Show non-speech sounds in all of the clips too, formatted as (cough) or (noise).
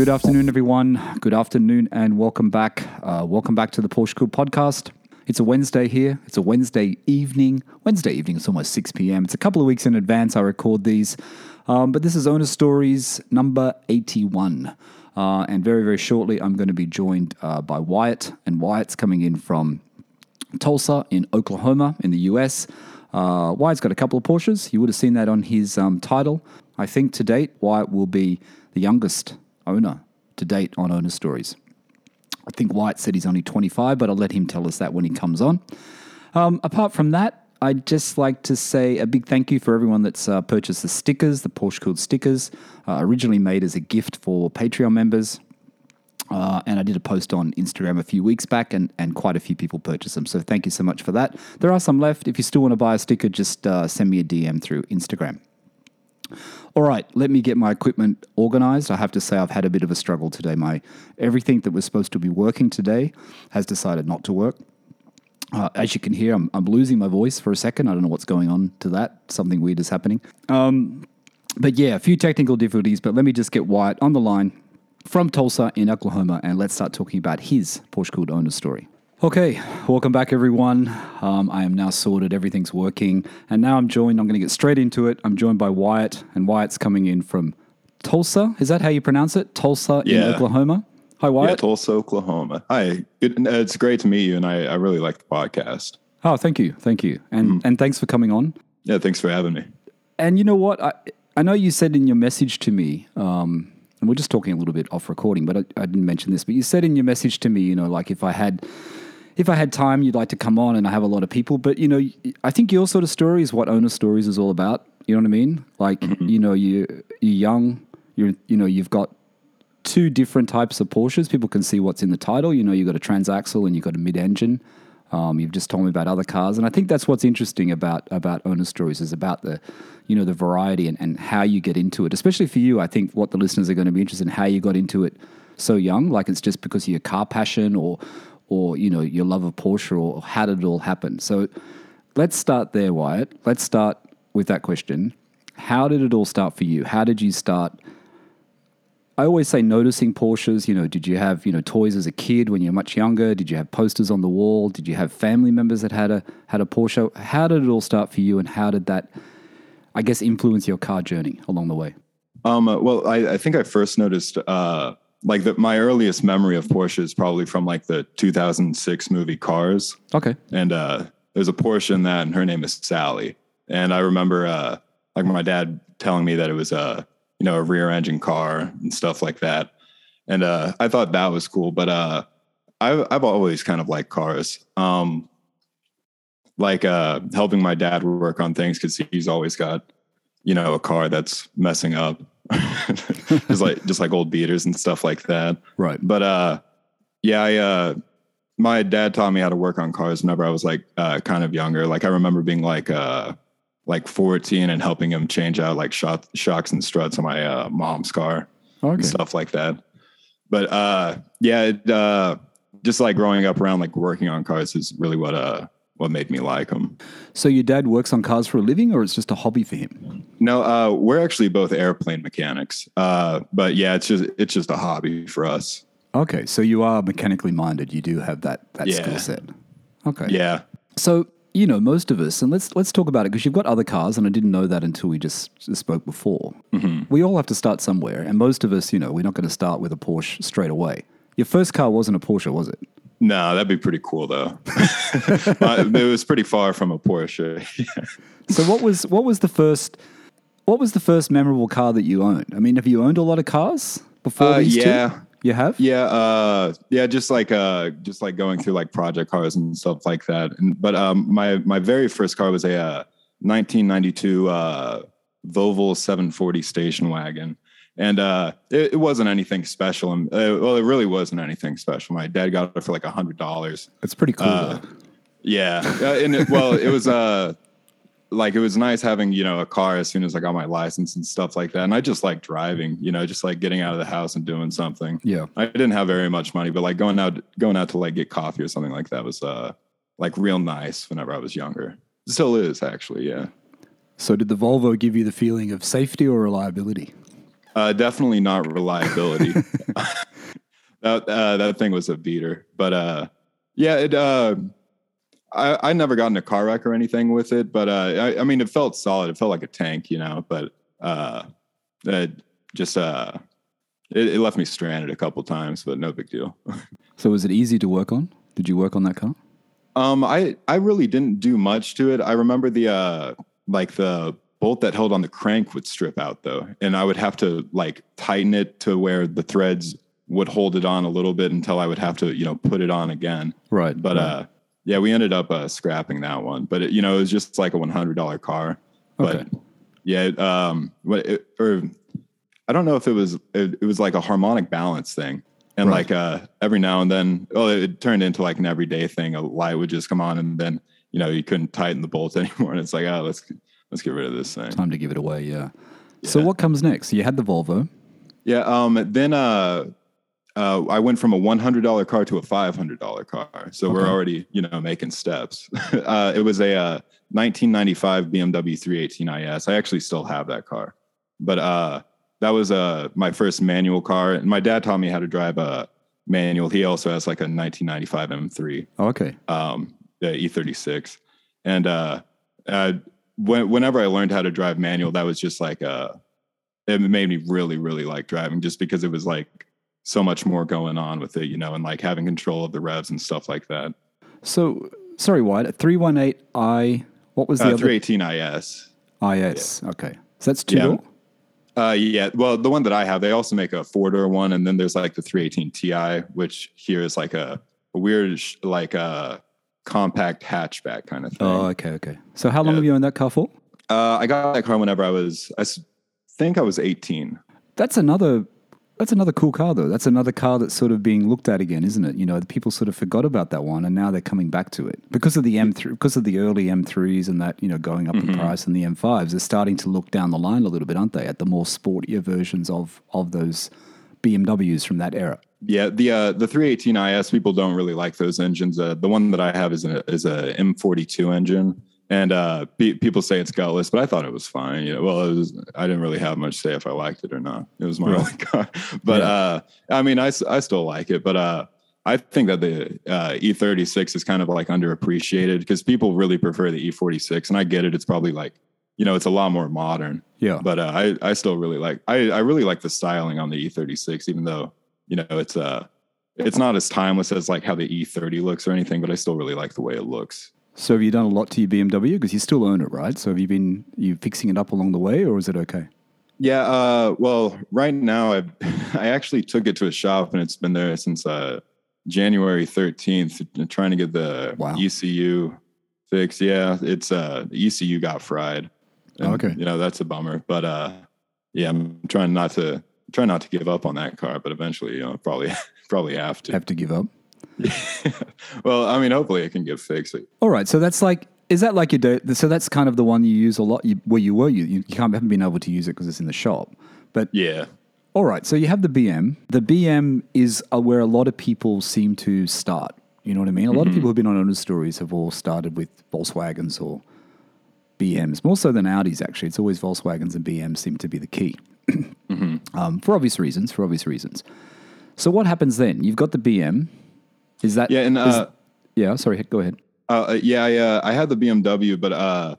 Good afternoon, everyone. Good afternoon, and welcome back. Uh, welcome back to the Porsche Cooled Podcast. It's a Wednesday here. It's a Wednesday evening. Wednesday evening. It's almost six p.m. It's a couple of weeks in advance. I record these, um, but this is Owner Stories number eighty-one. Uh, and very, very shortly, I'm going to be joined uh, by Wyatt, and Wyatt's coming in from Tulsa in Oklahoma in the US. Uh, Wyatt's got a couple of Porsches. You would have seen that on his um, title. I think to date, Wyatt will be the youngest owner to date on Owner Stories. I think Wyatt said he's only 25, but I'll let him tell us that when he comes on. Um, apart from that, I'd just like to say a big thank you for everyone that's uh, purchased the stickers, the Porsche Cooled stickers, uh, originally made as a gift for Patreon members. Uh, and I did a post on Instagram a few weeks back, and, and quite a few people purchased them. So thank you so much for that. There are some left. If you still want to buy a sticker, just uh, send me a DM through Instagram. All right, let me get my equipment organized. I have to say I've had a bit of a struggle today. My everything that was supposed to be working today has decided not to work. Uh, as you can hear, I'm, I'm losing my voice for a second. I don't know what's going on to that. Something weird is happening. Um, but yeah, a few technical difficulties. But let me just get Wyatt on the line from Tulsa in Oklahoma, and let's start talking about his Porsche Cooled owner story. Okay, welcome back, everyone. Um, I am now sorted, everything's working, and now I'm joined. I'm going to get straight into it. I'm joined by Wyatt, and Wyatt's coming in from Tulsa. Is that how you pronounce it? Tulsa in Oklahoma. Hi, Yeah, Wyatt. Tulsa, Oklahoma. Hi, it, it's great to meet you, and I, I really like the podcast. oh, thank you, thank you, and and thanks for coming on. Yeah, thanks for having me. And you know what? I I know you said in your message to me, um, and we're just talking a little bit off recording, but I, I didn't mention this. But you said in your message to me, you know, like if I had, if I had time, you'd like to come on, and I have a lot of people. But you know, I think your sort of story is what owner stories is all about. You know what I mean? Like you know, you you're young, you're you know, you've got two different types of Porsches. People can see what's in the title. You know, you've got a transaxle and you've got a mid-engine. Um, you've just told me about other cars, and I think that's what's interesting about about owner stories is about the, you know, the variety and, and how you get into it. Especially for you, I think what the listeners are going to be interested in how you got into it so young. Like it's just because of your car passion or, or you know, your love of Porsche, or how did it all happen? So, let's start there, Wyatt. Let's start with that question. How did it all start for you? How did you start? I always say noticing Porsches. You know, did you have you know toys as a kid when you're much younger? Did you have posters on the wall? Did you have family members that had a had a Porsche? How did it all start for you, and how did that, I guess, influence your car journey along the way? Um, uh, well, I, I think I first noticed, uh, like the, my earliest memory of Porsche is probably from like the 2006 movie Cars, Okay, and uh, there's a Porsche in that, and her name is Sally. And I remember, uh, like my dad telling me that it was a, you know, a rear engine car and stuff like that. And uh, I thought that was cool, but uh, I've I've always kind of liked cars. Um, like uh, helping my dad work on things because he's always got, you know, a car that's messing up, just like just like old beaters and stuff like that. right. But uh, yeah, I uh, my dad taught me how to work on cars whenever I was like uh, kind of younger. Like I remember being like uh, like 14 and helping him change out like shot, shocks and struts on my uh, mom's car Okay. and stuff like that. But uh, yeah, it, uh, just like growing up around like working on cars is really what uh what made me like them. So your dad works on cars for a living, or it's just a hobby for him? No, uh, we're actually both airplane mechanics. Uh, but yeah, it's just it's just a hobby for us. Okay, so you are mechanically minded. You do have that that Yeah. skill set. Okay. Yeah. So you know, most of us, and let's let's talk about it because you've got other cars, and I didn't know that until we just, just spoke before. We all have to start somewhere, and most of us, you know, we're not going to start with a Porsche straight away. Your first car wasn't a Porsche, was it? No, that'd be pretty cool though. (laughs) It was pretty far from a Porsche. (laughs) So what was what was the first what was the first memorable car that you owned? I mean, have you owned a lot of cars before Uh, these yeah. two? You have? yeah, uh, yeah, just like uh, just like going through like project cars and stuff like that. And but um, my my very first car was a uh, 1992 uh, Volvo 740 station wagon. And uh, it, it wasn't anything special. And uh, well, it really wasn't anything special. My dad got it for like a hundred dollars. It's pretty cool. Uh. Yeah, uh, and it, well, it was uh like it was nice having you know a car as soon as I got my license and stuff like that. And I just like driving, you know, just like getting out of the house and doing something. Yeah. I didn't have very much money, but like going out going out to like get coffee or something like that was uh like real nice whenever I was younger. Still is actually, yeah. So did the Volvo give you the feeling of safety or reliability? Uh, definitely not reliability. (laughs) that uh, that thing was a beater, but uh, yeah, it. Uh, I I never got in a car wreck or anything with it, but uh, I, I mean, it felt solid. It felt like a tank, you know. But uh, it just uh, it, it left me stranded a couple times, but no big deal. (laughs) So was it easy to work on? Did you work on that car? Um, I I really didn't do much to it. I remember the uh like the bolt that held on the crank would strip out though, and I would have to like tighten it to where the threads would hold it on a little bit until I would have to you know put it on again. Right. But right. uh, yeah, we ended up uh, scrapping that one. But it, you know, it was just like a one hundred dollar car. But Okay. yeah, it, um, what it, or I don't know if it was it, it was like a harmonic balance thing. And Right. like uh, every now and then, oh, it, it turned into like an everyday thing. A light would just come on, and then you know you couldn't tighten the bolt (laughs) anymore. And it's like, oh, let's let's get rid of this thing. Time to give it away, yeah. So what comes next? You had the Volvo. Yeah. Um. Then uh, uh, I went from a one hundred dollar car to a five hundred dollar car. So we're already you know making steps. (laughs) uh, it was a uh, 1995 BMW 318 IS. I actually still have that car, but uh, that was uh my first manual car, and my dad taught me how to drive a manual. He also has like a 1995 M3 Oh, okay. um, the E36. And uh, uh, when, whenever I learned how to drive manual, that was just like, uh, it made me really, really like driving just because it was like so much more going on with it, you know, and like having control of the revs and stuff like that. So sorry, what Three one eight I. What was the Uh, other? 318 IS. IS. Okay. So that's two Yeah. door. Uh, yeah. Well, the one that I have, they also make a four door one, and then there's like the 318 Ti, which here is like a, a weird, sh- like a compact hatchback kind of thing. Oh, okay, okay. So how long Yeah. have you owned that car for? Uh, I got that car whenever I was, I think I was 18. That's another. That's another cool car, though. That's another car that's sort of being looked at again, isn't it? You know, the people sort of forgot about that one, and now they're coming back to it because of the M3, because of the early M3s and that you know going up in price, and the M5s. They're starting to look down the line a little bit, aren't they? At the more sportier versions of of those BMWs from that era. Yeah, the uh, the 318 IS people don't really like those engines. Uh, the one that I have is a is a M42 engine, and uh, pe- people say it's gutless, but I thought it was fine. You know, well, it was. I didn't really have much say if I liked it or not. It was my only (laughs) car, but Yeah. uh, I mean, I, I still like it, but uh, I think that the uh, E36 is kind of like underappreciated because people really prefer the E46, and I get it. It's probably like you know, it's a lot more modern Yeah. but uh, I I still really like I I really like the styling on the E36, even though you know it's uh it's not as timeless as like how the E30 looks or anything, but I still really like the way it looks. So have you done a lot to your BMW because you still own it, right? So have you been you fixing it up along the way, or is it okay? Yeah, uh, well, right now I (laughs) I actually took it to a shop and it's been there since uh, January 13th, trying to get the Wow. ECU fixed. Yeah, it's uh, the ECU got fried. And, Okay. you know that's a bummer, but uh, yeah, I'm trying not to try not to give up on that car, but eventually, you know, probably (laughs) probably have to. Have to give up. (laughs) well, I mean, hopefully it can get fixed. All right. So that's like, is that like your day? So that's kind of the one you use a lot. You, where you were, you you can't haven't been able to use it because it's in the shop. But Yeah. all right. So you have the BM. The BM is uh, where a lot of people seem to start. You know what I mean? A lot of people who've been on owner stories have all started with Volkswagens or BMs, more so than Audis. Actually, it's always Volkswagens and BMs seem to be the key. Um, for obvious reasons. For obvious reasons. So what happens then? You've got the BM. Is that Yeah, and is- uh, yeah? Sorry, go ahead. Uh, uh, yeah, I, uh, I had the BMW, but uh,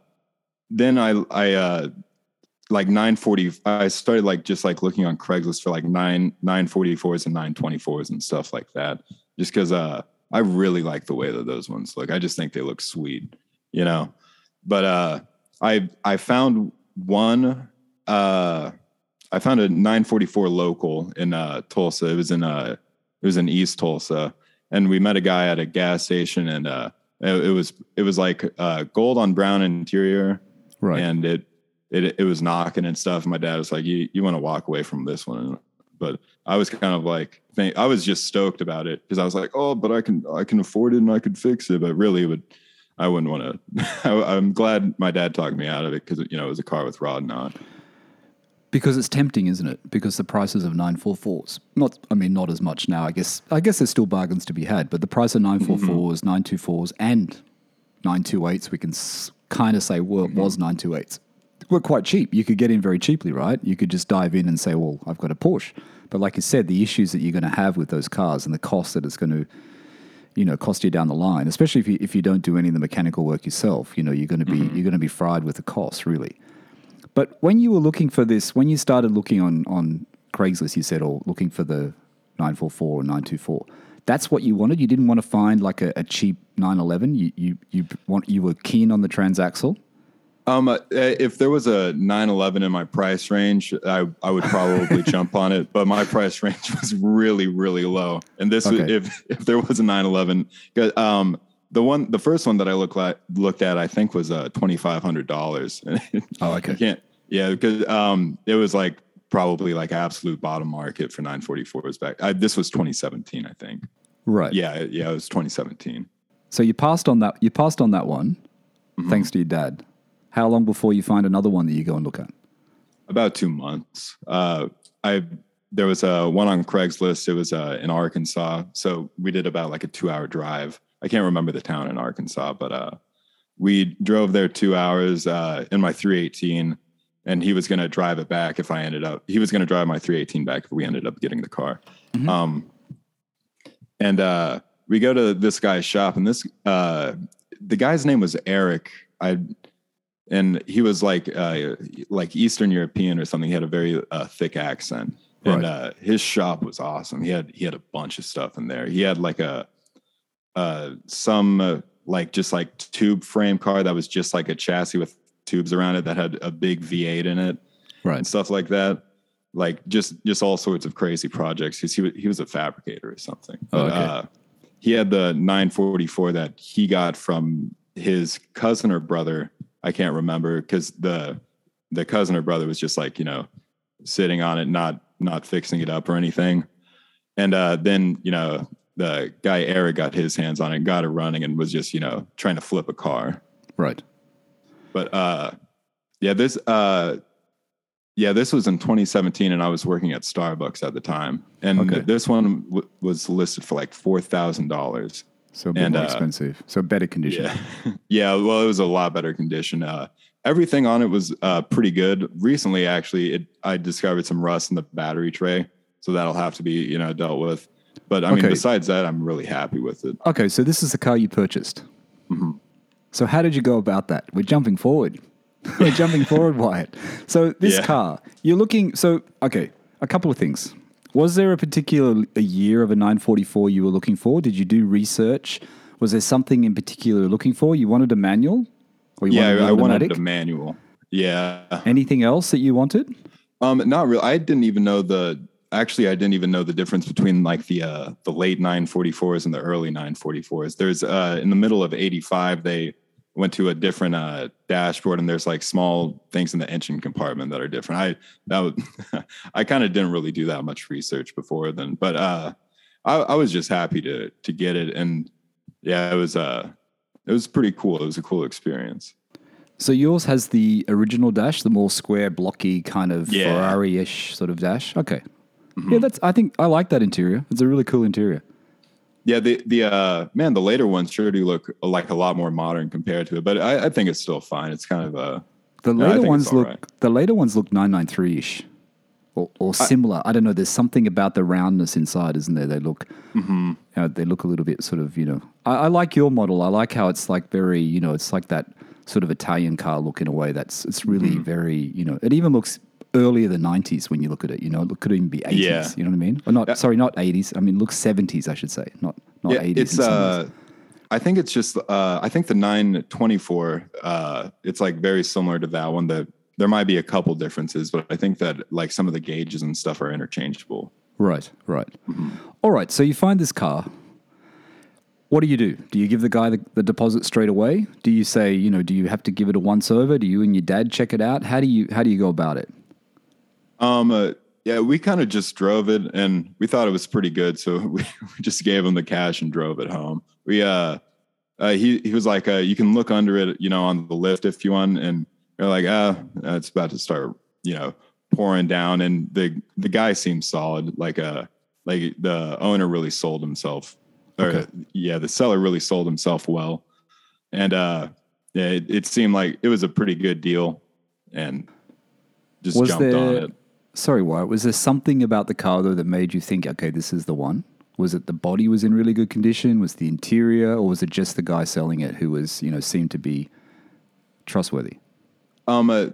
then I I uh, like 940. I started like just like looking on Craigslist for like nine 944s and 924s and stuff like that, just because uh, I really like the way that those ones look. I just think they look sweet, you know. But uh, I I found one. Uh, I found a 944 local in uh, Tulsa. It was in uh, it was in East Tulsa, and we met a guy at a gas station, and uh, it, it was it was like uh, gold on brown interior, Right. and it it it was knocking and stuff. My dad was like, "You you want to walk away from this one?" But I was kind of like, I was just stoked about it because I was like, "Oh, but I can I can afford it and I could fix it." But really, it would I wouldn't want to. (laughs) I'm glad my dad talked me out of it because you know it was a car with rod knock. Because it's tempting, isn't it? Because the prices of 944s, not, I mean, not as much now. I guess, I guess there's still bargains to be had, but the price of 944s, mm-hmm. 924s, and 928s, we can s- kind of say were, was mm-hmm. 928s were quite cheap. You could get in very cheaply, right? You could just dive in and say, "Well, I've got a Porsche." But like you said, the issues that you're going to have with those cars and the cost that it's going to, you know, cost you down the line, especially if you if you don't do any of the mechanical work yourself, you know, you're going to be mm-hmm. you're going to be fried with the cost, really. But when you were looking for this, when you started looking on on Craigslist, you said, or looking for the 944 or 924, that's what you wanted. You didn't want to find like a, a cheap 911. You you you want you were keen on the transaxle. Um, uh, if there was a 911 in my price range, I, I would probably (laughs) jump on it. But my price range was really, really low. And this, Okay. if if there was a 911, um, the one, the first one that I looked at, looked at, I think was uh twenty five hundred dollars. Oh, (laughs) okay. I can't, yeah, because um, it was like probably like absolute bottom market for 944s back. I, this was 2017, I think. Right. Yeah, yeah, it was 2017. So you passed on that. You passed on that one, Mm-hmm. thanks to your dad. How long before you find another one that you go and look at? about two months. Uh, I there was a one on Craigslist. It was uh, in Arkansas, so we did about like a two hour drive. I can't remember the town in Arkansas, but uh, we drove there two hours uh, in my 318, and he was going to drive it back if I ended up. He was going to drive my 318 back if we ended up getting the car. Um, and uh, we go to this guy's shop, and this uh, the guy's name was Eric. I and he was like uh, like Eastern European or something. He had a very uh, thick accent, and Right. uh, his shop was awesome. He had he had a bunch of stuff in there. He had like a uh, some uh, like just like tube frame car that was just like a chassis with tubes around it that had a big V8 in it Right. and stuff like that. Like just just all sorts of crazy projects. he was he was a fabricator or something. Oh, But okay. uh, he had the 944 that he got from his cousin or brother. I can't remember because the the cousin or brother was just like you know sitting on it, not not fixing it up or anything. And uh, then you know the guy Eric got his hands on it, got it running, and was just you know trying to flip a car. Right. But uh, yeah, this uh, yeah, this was in 2017, and I was working at Starbucks at the time, and Okay. this one w- was listed for like four thousand dollars. So a bit And, more uh, expensive. So better condition. Yeah, (laughs) yeah. Well, it was a lot better condition. Uh, everything on it was uh, pretty good. Recently, actually, it, I discovered some rust in the battery tray, so that'll have to be you know dealt with. But I mean, Okay. besides that, I'm really happy with it. Okay, so this is the car you purchased. Mm-hmm. So how did you go about that? We're jumping forward. (laughs) We're jumping forward, Wyatt. So this Yeah. car, you're looking. So okay, a couple of things. Was there a particular a year of a 944 you were looking for? Did you do research? Was there something in particular you're looking for? You wanted a manual, or you Yeah, wanted I an wanted a manual. Yeah, Anything else that you wanted? Um, not really. I didn't even know the. Actually, I didn't even know the difference between like the uh, the late 944s and the early 944s. There's uh, in the middle of 85, they went to a different uh, dashboard, and there's like small things in the engine compartment that are different. I that was, (laughs) I kind of didn't really do that much research before then, but uh, I, I was just happy to to get it, and yeah, it was uh, it was pretty cool. It was a cool experience. So yours has the original dash, the more square, blocky kind of Yeah. Ferrari-ish sort of dash. Okay, yeah, that's. I think I like that interior. It's a really cool interior. Yeah, the the uh man, the later ones sure do look like a lot more modern compared to it, but I, I think it's still fine. It's kind of a The later think ones look right. the later ones look 993ish or, or similar. I, don't know. There's something about the roundness inside, isn't there? They look Mm-hmm. you know, they look a little bit sort of you know. I, I like your model. I like how it's like very you know it's like that sort of Italian car look in a way. That's it's really Mm-hmm. very you know. It even looks earlier than 90s when you look at it. You know, it could even be 80s. Yeah. You know what I mean? Or not? Sorry, not 80s. I mean, look 70s. I should say, not not yeah, 80s. it's uh I think it's just uh I think the 924 uh it's like very similar to that one. That there might be a couple differences, but I think that like some of the gauges and stuff are interchangeable. Right, right. Mm-hmm. All right, so you find this car. What do you do? Do you give the guy the, the deposit straight away? Do you say, you know, do you have to give it a once over? Do you and your dad check it out? How do you how do you go about it? Um, uh, yeah, we kind of just drove it, and we thought it was pretty good, so we, (laughs) we just gave him the cash and drove it home. We uh, uh he he was like, uh, you can look under it, you know, on the lift if you want, and we're like, ah, uh, it's about to start, you know, pouring down, and the the guy seemed solid, like uh, like the owner really sold himself, or Okay. yeah, the seller really sold himself well, and uh, yeah, it, it seemed like it was a pretty good deal. and just Was jumped on it. Sorry, Wyatt. Was there something about the car though that made you think, okay, this is the one? Was it the body was in really good condition? Was the interior, or was it just the guy selling it who was, you know, seemed to be trustworthy? Um, uh,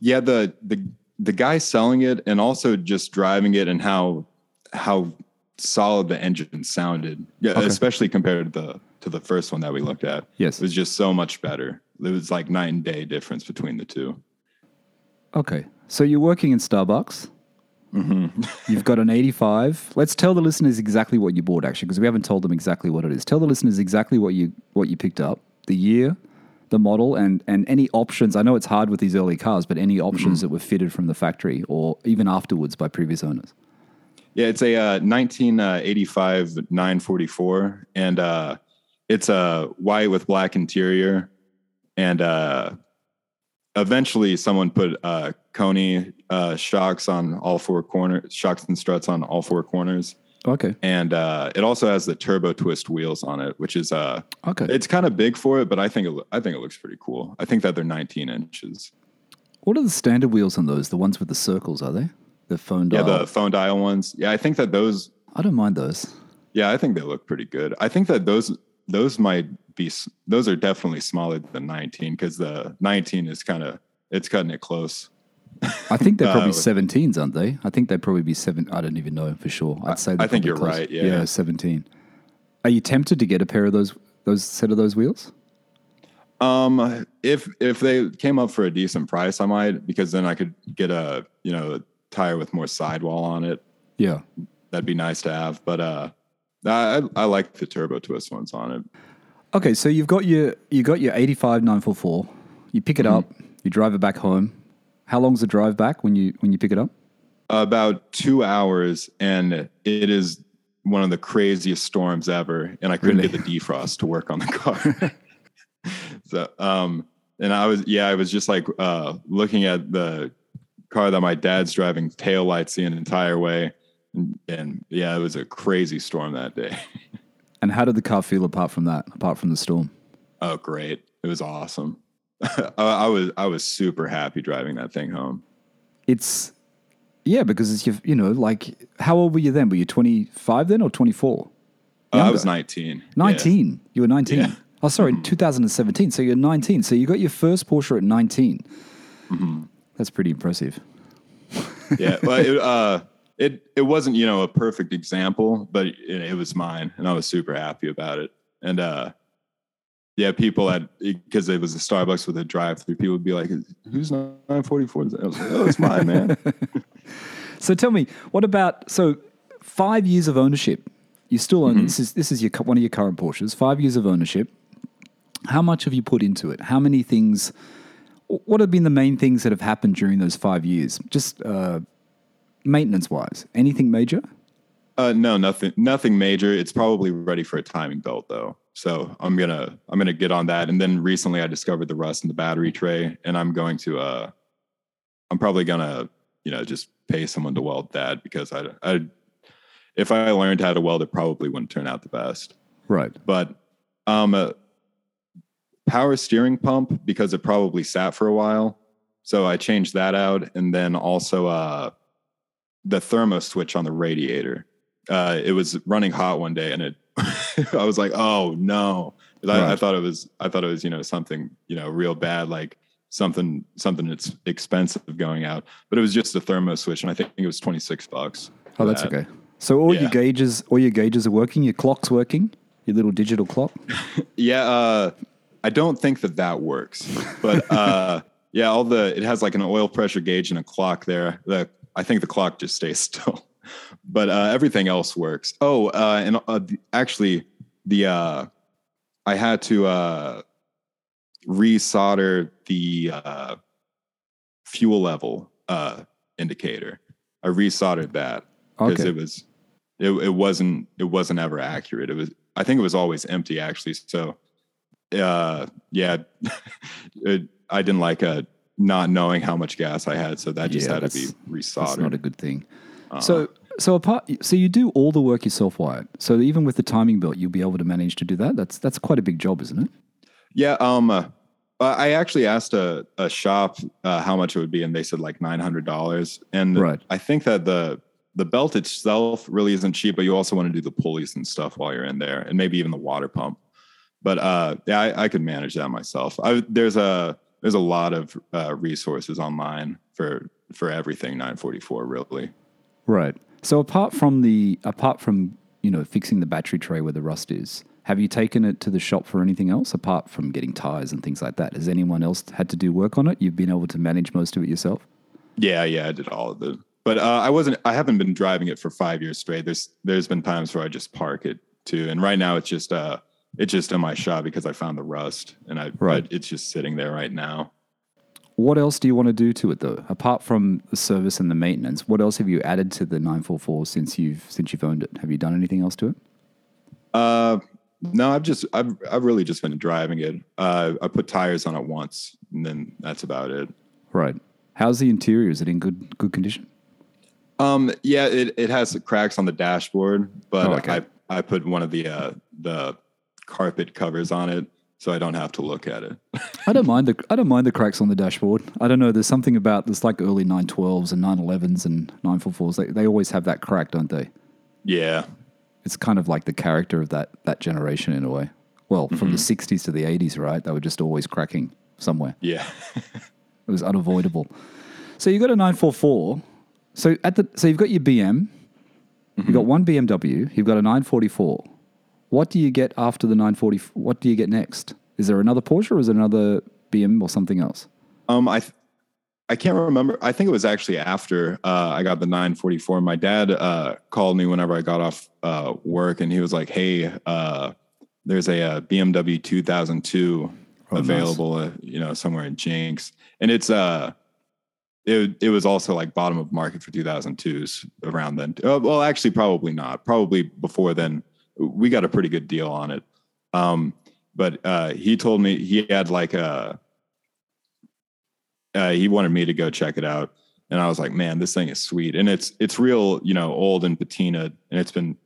yeah, the the the guy selling it and also just driving it and how how solid the engine sounded. Yeah, Okay. especially compared to the to the first one that we looked at. Yes. It was just so much better. It was like night and day difference between the two. Okay. So you're working in Starbucks. You've got an 85. Let's tell the listeners exactly what you bought, actually, because we haven't told them exactly what it is. Tell the listeners exactly what you what you picked up, the year, the model, and and any options. I know it's hard with these early cars, but any options that were fitted from the factory or even afterwards by previous owners. Yeah, it's a uh, 1985 944, and uh, it's a white with black interior. And uh, eventually, someone put uh, Koni uh, shocks on all four corners, shocks and struts on all four corners, Okay. and uh, it also has the turbo twist wheels on it, which is uh, Okay. it's kind of big for it, but I think it, I think it looks pretty cool. I think that they're 19 inches. what are the standard wheels on those? The ones with the circles, are they? The phone dial. Yeah, the phone dial ones. Yeah, I think that those I don't mind those. Yeah, I think they look pretty good. I think that those those might be those are definitely smaller than 19 because the 19 is kind of it's cutting it close. I think they're probably (laughs) Uh, 17s, aren't they? I think they'd probably be seven. I don't even know for sure. I'd say. I think you're close. right, yeah. yeah, 17. Are you tempted to get a pair of those those set of those wheels? Um, if if they came up for a decent price, I might because then I could get a you know a tire with more sidewall on it. Yeah. That'd be nice to have. But uh, I I like the turbo twist ones on it. Okay, so you've got your you got your 85 944. You pick it Mm-hmm. up, you drive it back home. How long's the drive back when you when you pick it up? About two hours, and it is one of the craziest storms ever. And I couldn't Really? get the defrost to work on the car. (laughs) so, um, and I was, yeah, I was just like uh, looking at the car that my dad's driving, tail lights the entire way, and, and yeah, it was a crazy storm that day. (laughs) And how did the car feel apart from that? Apart from the storm? oh, great! It was awesome. (laughs) I, I was, I was super happy driving that thing home. It's yeah, because it's your, you know, like how old were you then? Were you 25 then or 24? Uh, I was 19. Yeah. 19. You were 19. Yeah. Mm-hmm. Oh, sorry, 2017. So you're 19. So you got your first Porsche at 19. Mm-hmm. That's pretty impressive. yeah well it, uh it it wasn't you know a perfect example but it, it was mine and i was super happy about it and uh yeah people at because it was a starbucks with a drive through people would be like who's 944 i was like oh it's mine man (laughs) So tell me, what about so five years of ownership? You still own this is this is your one of your current Porsches. Five years of ownership. How much have you put into it? How many things? What have been the main things that have happened during those five years? Just uh, maintenance wise, anything major? uh no nothing nothing major. It's probably ready for a timing belt though. So i'm gonna i'm gonna get on that. And then recently i discovered the rust in the battery tray and i'm going to uh i'm probably gonna you know just pay someone to weld that because i i if i learned how to weld it probably wouldn't turn out the best. Right. but um uh, power steering pump because it probably sat for a while. So i changed that out. And then also uh the thermo switch on the radiator uh it was running hot one day and it (laughs) i was like oh no. I, I thought it was i thought it was you know something you know real bad like something something that's expensive going out but it was just a thermo switch and i think it was 26 bucks Oh, that's that. okay. So all your gauges, all your gauges are working. Your clock's working. Your little digital clock. (laughs) Yeah, uh, I don't think that that works, but uh, (laughs) yeah, all the it has like an oil pressure gauge and a clock there. The I think the clock just stays (laughs) still, but uh, everything else works. Oh, uh, and uh, the- actually, the uh, I had to uh, resolder the uh, fuel level uh, indicator. I resoldered that because Okay. it was it, it wasn't it wasn't ever accurate. It was I think it was always empty actually. So uh yeah (laughs) it, I didn't like uh not knowing how much gas I had, so that just Yeah, had to be that's- That's not a good thing. Uh-huh. So so apart so you do all the work yourself, Wyatt. So even with the timing belt, you'll be able to manage to do that. That's that's quite a big job, isn't it? Yeah, um Uh, I actually asked a, a shop uh, how much it would be, and they said like nine hundred dollars. And Right. I think that the the belt itself really isn't cheap, but you also want to do the pulleys and stuff while you're in there, and maybe even the water pump. But uh, yeah, I, I could manage that myself. I, there's a there's a lot of uh, resources online for for everything 944 really. Right. So apart from the apart from you know fixing the battery tray where the rust is, have you taken it to the shop for anything else apart from getting tires and things like that? Has anyone else had to do work on it? You've been able to manage most of it yourself. Yeah, yeah, I did all of it. But uh, I wasn't. I haven't been driving it for five years straight. There's there's been times where I just park it too, and right now it's just uh it's just in my shop because I found the rust, and I Right. it's just sitting there right now. What else do you want to do to it though? Apart from the service and the maintenance, what else have you added to the 944 since you've since you've owned it? Have you done anything else to it? Uh, no, I've just I've I've really just been driving it. Uh, I put tires on it once, and then that's about it. Right. How's the interior? Is it in good good condition? Um, yeah, it, it has cracks on the dashboard, but Oh, okay. I I put one of the uh the carpet covers on it so I don't have to look at it. (laughs) I don't mind the I don't mind the cracks on the dashboard. I don't know. There's something about this like early 912s and 911s and 944s. They they always have that crack, don't they? yeah, It's kind of like the character of that that generation in a way. Well, from the mm-hmm. 60s to the 80s, right? They were just always cracking somewhere. yeah. (laughs) It was unavoidable. So you got a 944. So at the so you've got your BM. You've got mm-hmm. one BMW. You've got a 944. What do you get after the 940? What do you get next? Is there another Porsche or is it another BM or something else? Um, I, th- I can't remember. I think it was actually after uh, I got the 944. My dad uh, called me whenever I got off uh, work, and he was like, "Hey, uh, there's a, uh BMW 2002 Oh, nice. available, uh, you know, somewhere in Jenks, and it's uh." It, it was also like bottom of market for 2002s around then. Uh, well, actually, probably not. Probably before then, we got a pretty good deal on it. Um, but uh, he told me he had like a uh, he wanted me to go check it out and i was like man this thing is sweet and it's it's real you know old and patina and it's been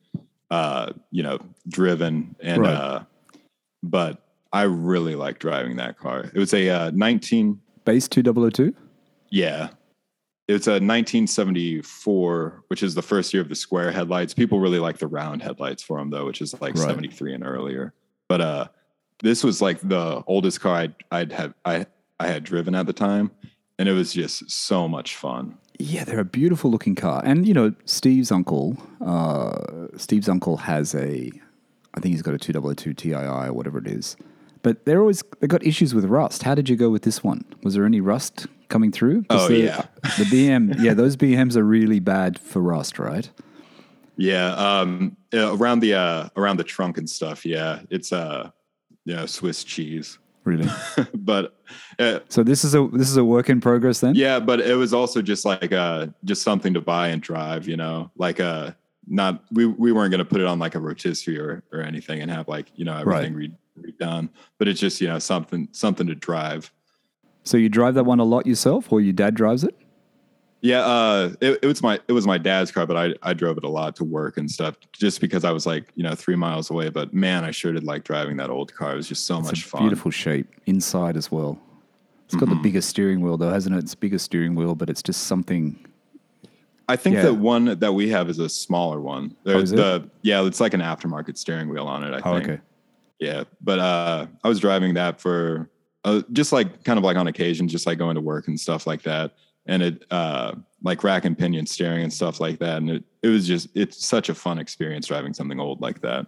uh you know driven and Right. uh but i really like driving that car it was a uh 19 Base 2002? yeah it's a 1974 which is the first year of the square headlights people really like the round headlights for them though which is like Right. 73 and earlier but uh this was like the oldest car I'd, I'd have I I had driven at the time, and it was just so much fun. Yeah, they're a beautiful looking car. And, you know, Steve's uncle, uh, Steve's uncle has a, I think he's got a 2002 TII or whatever it is. But they're always, they've got issues with rust. How did you go with this one? Was there any rust coming through? Oh, the, yeah. The BM, yeah, those BMs are really bad for rust, right? Yeah, um, around the uh, around the trunk and stuff. Yeah, it's uh, you know, Swiss cheese. Really. (laughs) but uh, so this is a this is a work in progress then. yeah, but it was also just like uh, just something to buy and drive. You know, like uh, not we we weren't going to put it on like a rotisserie or or anything and have like you know everything re- redone. But it's just you know something something to drive. So you drive that one a lot yourself, or your dad drives it? Yeah, uh, it, it was my it was my dad's car, but I I drove it a lot to work and stuff, just because I was like you know three miles away. But man, I sure did like driving that old car. It was just so much fun. Beautiful shape inside as well. It's got Mm-hmm. the biggest steering wheel though, hasn't it? It's bigger steering wheel, but it's just something. I think Yeah. the one that we have is a smaller one. Oh, There's it? the yeah, it's like an aftermarket steering wheel on it. I Oh, think. okay. Yeah, but uh, I was driving that for uh, just like kind of like on occasion, just like going to work and stuff like that, and it uh, like rack and pinion steering and stuff like that, and it it was just it's such a fun experience driving something old like that.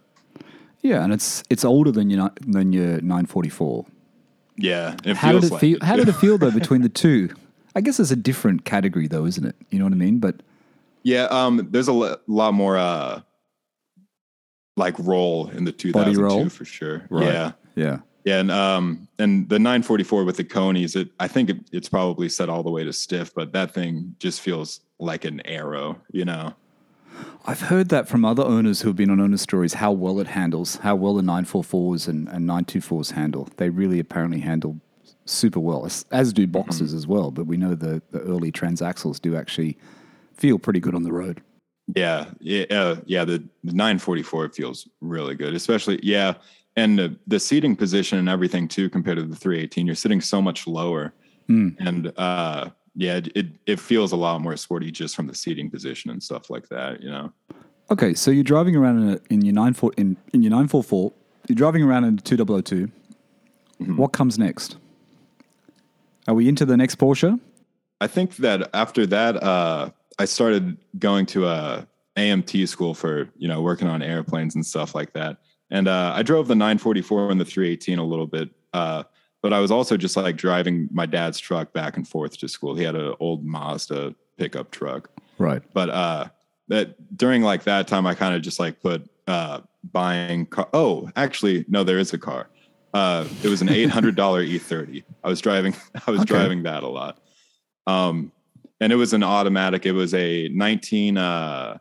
Yeah, and it's it's older than your than your 944. Yeah, it How did it like feel? How did it feel though (laughs) between the two? I guess it's a different category though, isn't it? You know what I mean? But Yeah, um, there's a lot more uh, like roll in the 2002 roll? for sure. Right. Yeah, yeah, yeah, and um, and the 944 with the Konis, it I think it, it's probably set all the way to stiff, but that thing just feels like an arrow, you know. I've heard that from other owners who have been on owner stories how well it handles, how well the 944s and, and 924s handle. They really apparently handle super well, as, as do boxes as well. But we know the, the early transaxles do actually feel pretty good on the road. Yeah, yeah, uh, yeah. The, the 944 feels really good, especially yeah. And the, the seating position and everything too compared to the 318 you're sitting so much lower Mm. and uh yeah it, it feels a lot more sporty just from the seating position and stuff like that you know Okay, so you're driving around in, a, in your nine four in, in your nine four four. You're driving around in a two double o two. Mm-hmm. What comes next? Are we into the next Porsche? I think that after that, uh, I started going to a AMT school for you know working on airplanes and stuff like that. And uh, I drove the 944 and the 318 a little bit, uh, but I was also just like driving my dad's truck back and forth to school. He had an old Mazda pickup truck, Right. but uh, that during like that time, I kind of just like put uh, buying. Car- oh, actually, no, there is a car. Uh, it was an (laughs) eight hundred dollar E30. I was driving. (laughs) I was Okay. driving that a lot. Um, and it was an automatic. It was a 19, uh,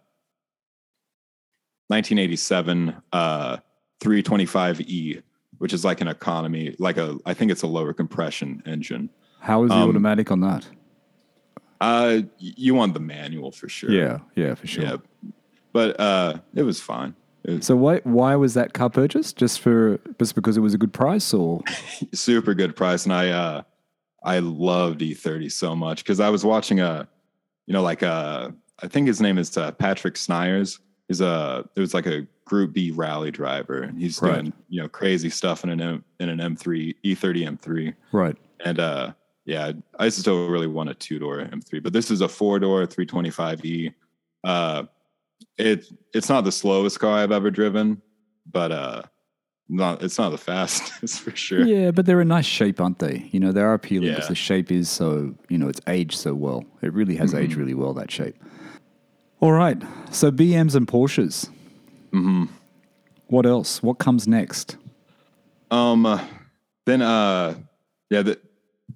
1987 uh, 325E, which is like an economy, like a, I think it's a lower compression engine. How is the Um, automatic on that? Uh, you want the manual for sure. Yeah, yeah, for sure. Yeah. But uh, it was fine. It was So why why was that car purchased? Just for just because it was a good price, or (laughs) super good price. And I, uh, I loved E30 so much because I was watching a, you know, like uh, I think his name is uh, Patrick Snijers. He's a, it was like a Group B rally driver, and he's Right. doing you know crazy stuff in an M, in an M3 E30 M3. right? And uh, yeah, I still really want a two door M3, but this is a four door 325e. Uh, it it's not the slowest car I've ever driven, but uh, not it's not the (laughs) fastest for sure. Yeah, but they're a nice shape, aren't they? You know, they are appealing because the shape is so you know it's aged so well. It really has aged Mm-hmm. really well that shape. All right, so BMs and Porsches. hmm What else? What comes next? Um, uh, then uh, yeah, the,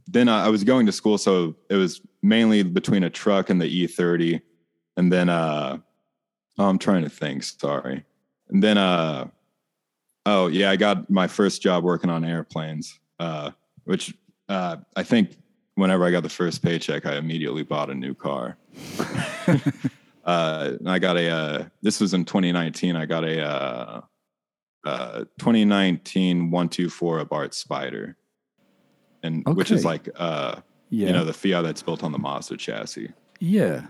then uh, I was going to school, so it was mainly between a truck and the E30, and then uh, oh, I'm trying to think. Sorry, and then uh, oh yeah, I got my first job working on airplanes, uh, which uh, I think whenever I got the first paycheck, I immediately bought a new car. (laughs) (laughs) uh, I got a. Uh, this was in 2019. I got a. Uh, uh 2019 124 Abarth Spider. And which is like uh Yeah, you know the Fiat that's built on the Mazda chassis. yeah.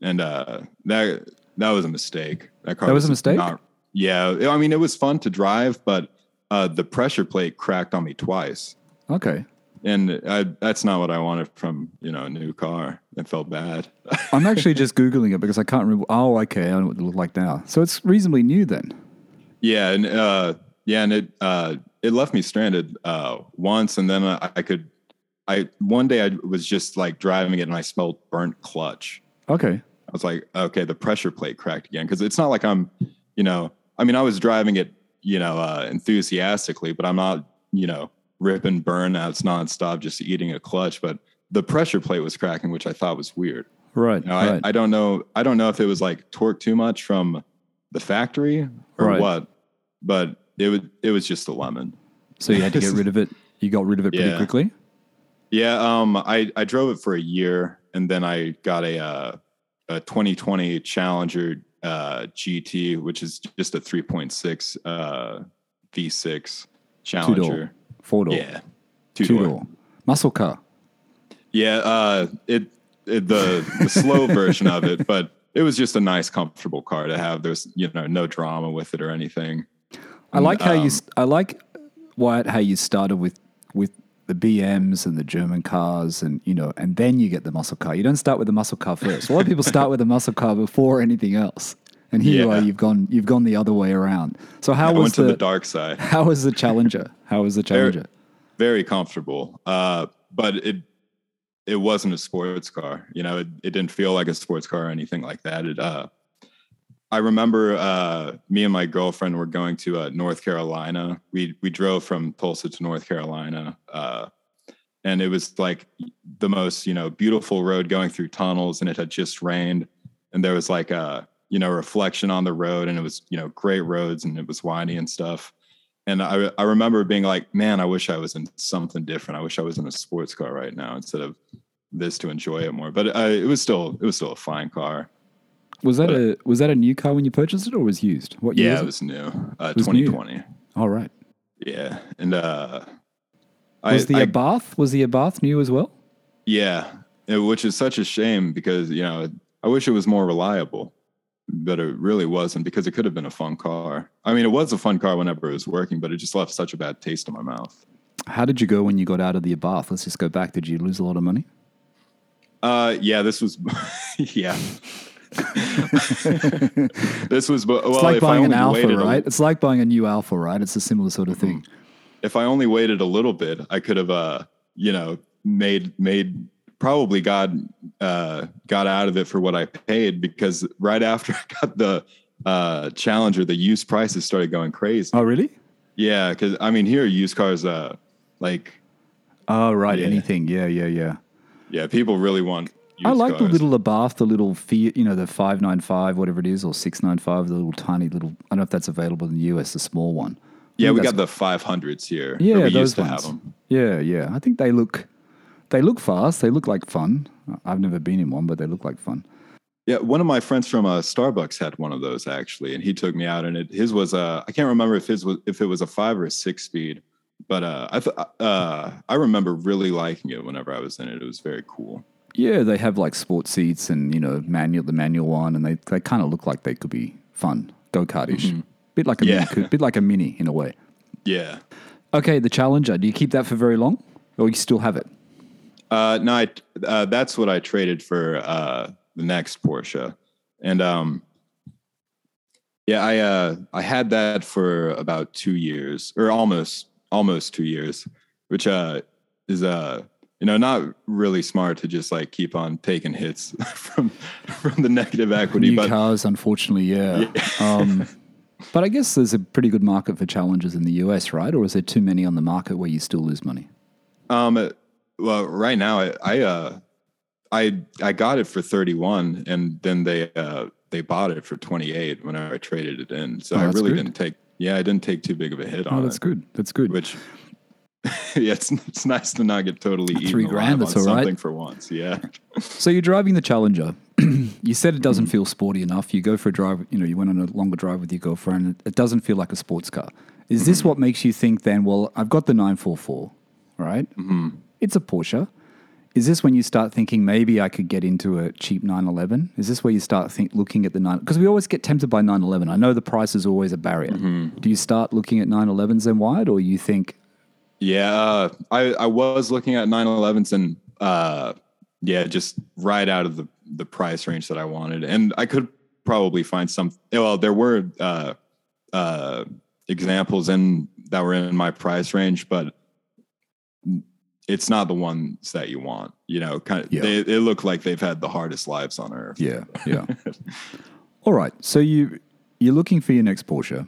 And uh that that was a mistake. That car That was a mistake? Not, yeah, I mean it was fun to drive, but uh the pressure plate cracked on me twice. Okay. And I, that's not what I wanted from, you know, a new car. It felt bad. (laughs) I'm actually just googling it because I can't remember. Oh, okay. I don't know what it looked like now. So it's reasonably new then. Yeah, and uh, yeah, and it uh, it left me stranded uh, once, and then I, I could, I one day I was just like driving it, and I smelled burnt clutch. Okay. I was like, okay, the pressure plate cracked again, because it's not like I'm, you know, I mean, I was driving it, you know, uh, enthusiastically, but I'm not, you know, ripping burnouts nonstop, just eating a clutch, but the pressure plate was cracking, which I thought was weird. Right. You know, right. I, I don't know. I don't know if it was like torque too much from the factory or Right. what, but it was it was just a lemon. so you had to get (laughs) rid of it. You got rid of it pretty Yeah. quickly. Yeah, um, I I drove it for a year, and then I got a uh, a 2020 Challenger uh, GT, which is just a 3.6 uh, V6 Challenger. Four door. Yeah, two, Two door. door. Muscle car. Yeah, uh, it, it the the slow (laughs) version of it, but it was just a nice, comfortable car to have. There's you know no drama with it or anything. I like how you. I s- I like Wyatt how you started with with the BMs and the German cars, and you know, and then you get the muscle car. You don't start with the muscle car first. A lot of people (laughs) start with the muscle car before anything else. And here you are. You've gone. You've gone the other way around. So how I was the, the dark side. (laughs) How was the Challenger? How was the (laughs) Challenger? very comfortable. Uh, but it it wasn't a sports car. You know, it, it didn't feel like a sports car or anything like that. It uh, I remember uh, me and my girlfriend were going to uh, North Carolina. We we drove from Tulsa to North Carolina, uh, and it was like the most you know beautiful road going through tunnels, and it had just rained, and there was like a you know reflection on the road, and it was you know great roads, and it was windy and stuff. And I, I remember being like, man, I wish I was in something different. I wish I was in a sports car right now instead of this to enjoy it more. But uh, it was still, it was still a fine car. Was that a was that a new car when you purchased it, or was used? What year Yeah, was it was new. Uh, was new. 2020. All right. Yeah, and uh, Was the I, Abarth was the Abarth new as well? yeah, which is such a shame because you know I wish it was more reliable, but it really wasn't because it could have been a fun car. I mean, it was a fun car whenever it was working, but it just left such a bad taste in my mouth. How did you go when you got out of the Abarth? Let's just go back. Did you lose a lot of money? Uh, yeah, this was, (laughs) yeah. (laughs) this was, well, It's like if I buying an Alfa, waited a- right? It's like buying a new Alfa, right? It's a similar sort of thing. if I only waited a little bit, I could have, uh, you know, made made probably got uh, got out of it for what I paid because right after (laughs) I got the uh, Challenger, the used prices started going crazy. Oh, really? Yeah, because I mean, here used cars, uh, like Oh, right. Yeah. Anything. Yeah, yeah, yeah. yeah, people really want. Used I like the little Abarth, the little Fiat, you know, the 595, whatever it is, or 695, the little tiny little, I don't know if that's available in the US, the small one. I Yeah, we got the five hundreds here. Yeah, we those used to ones. have them. Yeah, yeah. I think they look, they look fast. They look like fun. I've never been in one, but they look like fun. Yeah, one of my friends from uh, Starbucks had one of those actually, and he took me out, and it his was uh, I can't remember if his was if it was a five or a six speed, but uh, I th- uh, I remember really liking it whenever I was in it. It was very cool. Yeah, they have like sports seats and you know manual the manual one, and they they kind of look like they could be fun go kartish, bit like a Yeah. mini, bit like a mini in a way. Yeah. Okay, the Challenger. Do you keep that for very long, or you still have it? Uh, no, I, uh, that's what I traded for uh, the next Porsche, and um, yeah, I uh, I had that for about two years or almost almost two years, which uh, is uh, you know not really smart to just like keep on taking hits (laughs) from from the negative equity, New but cars, unfortunately, yeah. um, but I guess there's a pretty good market for Challengers in the US, right? Or is there too many on the market where you still lose money? Um, well, right now I, I, uh, I, I got it for 31 and then they, uh, they bought it for 28 when I traded it in. So Oh, I really good. didn't take, yeah, I didn't take too big of a hit Oh, on that's it, That's good. That's good. which, (laughs) yeah, it's, it's nice to not get totally Three eaten grand, that's on all right. something for once. Yeah. (laughs) So you're driving the Challenger. (clears throat) you said it Mm-hmm. doesn't feel sporty enough. You go for a drive, you know, you went on a longer drive with your girlfriend. It doesn't feel like a sports car. Is Mm-hmm. this what makes you think then, well, I've got the 944, right? Mm-hmm. It's a Porsche. Is this when you start thinking maybe I could get into a cheap 911? Is this where you start think, looking at the 9? Because we always get tempted by 911. I know the price is always a barrier. Mm-hmm. Do you start looking at 911s and wide, or you think, Yeah. I, I was looking at 911s and, uh, yeah, just right out of the, the price range that I wanted. And I could probably find some, well, there were, uh, uh, examples in that were in my price range, but it's not the ones that you want, you know, kind of, Yeah. they, they look like they've had the hardest lives on earth. Yeah, yeah. (laughs) All right. So you you're looking for your next Porsche.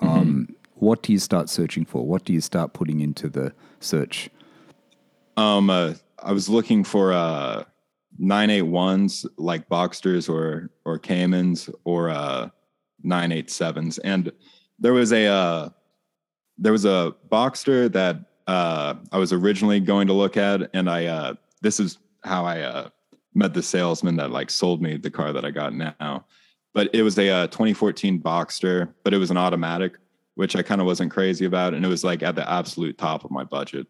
Um, what do you start searching for? What do you start putting into the search? Um, uh, I was looking for uh, 981s like Boxsters or or Caymans or uh, 987s, and there was a uh, there was a Boxster that uh, I was originally going to look at, and I uh, this is how I uh, met the salesman that like sold me the car that I got now. But it was a uh, 2014 Boxster, but it was an automatic, which I kind of wasn't crazy about, and it was like at the absolute top of my budget.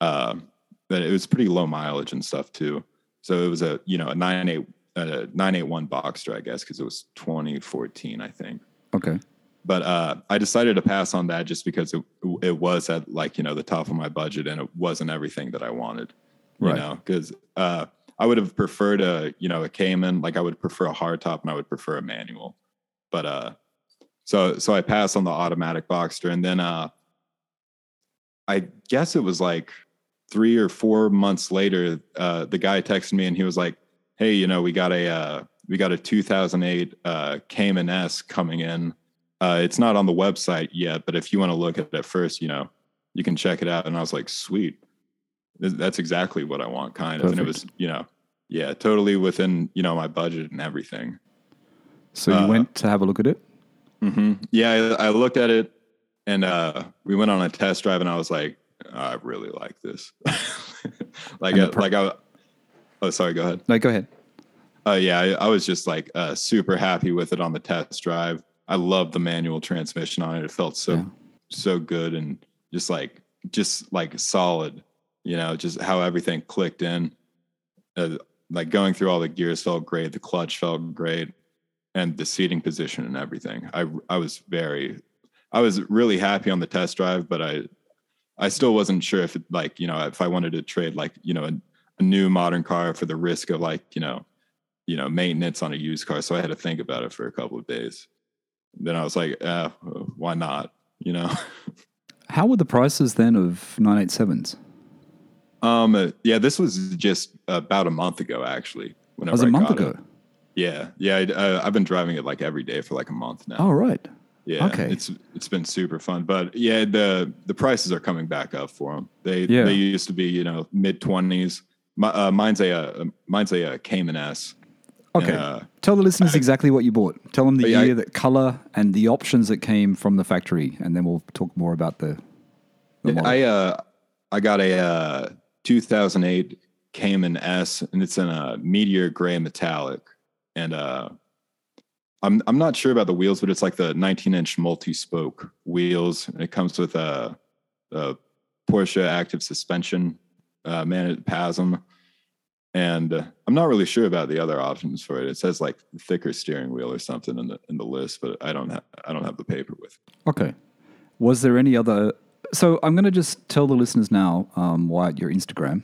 Um, but it was pretty low mileage and stuff too. So it was a you know a nine eight uh, nine eight one Boxster, I guess, because it was 2014, I think. Okay. But uh, I decided to pass on that just because it it was at like you know the top of my budget and it wasn't everything that I wanted. You Right. know, because uh, I would have preferred a you know a Cayman, like I would prefer a hardtop and I would prefer a manual. But uh, so so I passed on the automatic Boxster, and then uh, I guess it was like three or four months later, uh, the guy texted me and he was like, "Hey, you know, we got a uh, we got a 2008 uh, Cayman S coming in. Uh, it's not on the website yet, but if you want to look at it first, you know, you can check it out." And I was like, "Sweet, that's exactly what I want." Kind of, and it was, you know, yeah, totally within you know my budget and everything. So you Uh, went to have a look at it. hmm Yeah, I, I looked at it, and uh, we went on a test drive, and I was like, I really like this. (laughs) like, And the uh, like I. Oh, sorry. Go ahead. No, go ahead. Uh, yeah, I, I was just like uh, super happy with it on the test drive. I loved the manual transmission on it. It felt so Yeah. so good and just like just like solid. You know, just how everything clicked in. Uh, like going through all the gears felt great. The clutch felt great, and the seating position and everything. I I was very, I was really happy on the test drive, but I I still wasn't sure if it, like you know if I wanted to trade like you know a, a new modern car for the risk of like you know you know maintenance on a used car. So I had to think about it for a couple of days. Then I was like, uh, why not? You know. (laughs) How were the prices then of 987s? Um, uh, yeah, this was just about a month ago, actually. Whenever was a I month ago. It. Yeah, yeah. I, have been driving it like every day for like a month now. Oh, right. Yeah. Okay. It's it's been super fun, but yeah, the the prices are coming back up for them. They yeah. they used to be you know mid twenties. Uh, mine's a uh, mine's a, a uh, Cayman S. Okay. Uh, Tell the listeners exactly what you bought. Tell them the year, I, the color, and the options that came from the factory, and then we'll talk more about the. the I uh I got a uh 2008 Cayman S, and it's in a meteor gray metallic, and uh I'm I'm not sure about the wheels, but it's like the 19 inch multi spoke wheels, and it comes with a, a Porsche active suspension, uh, man PASM, and uh, I'm not really sure about the other options for it. It says like thicker steering wheel or something in the in the list, but I don't have I don't have the paper with. Okay, was there any other? So I'm going to just tell the listeners now, um, Wyatt, your Instagram.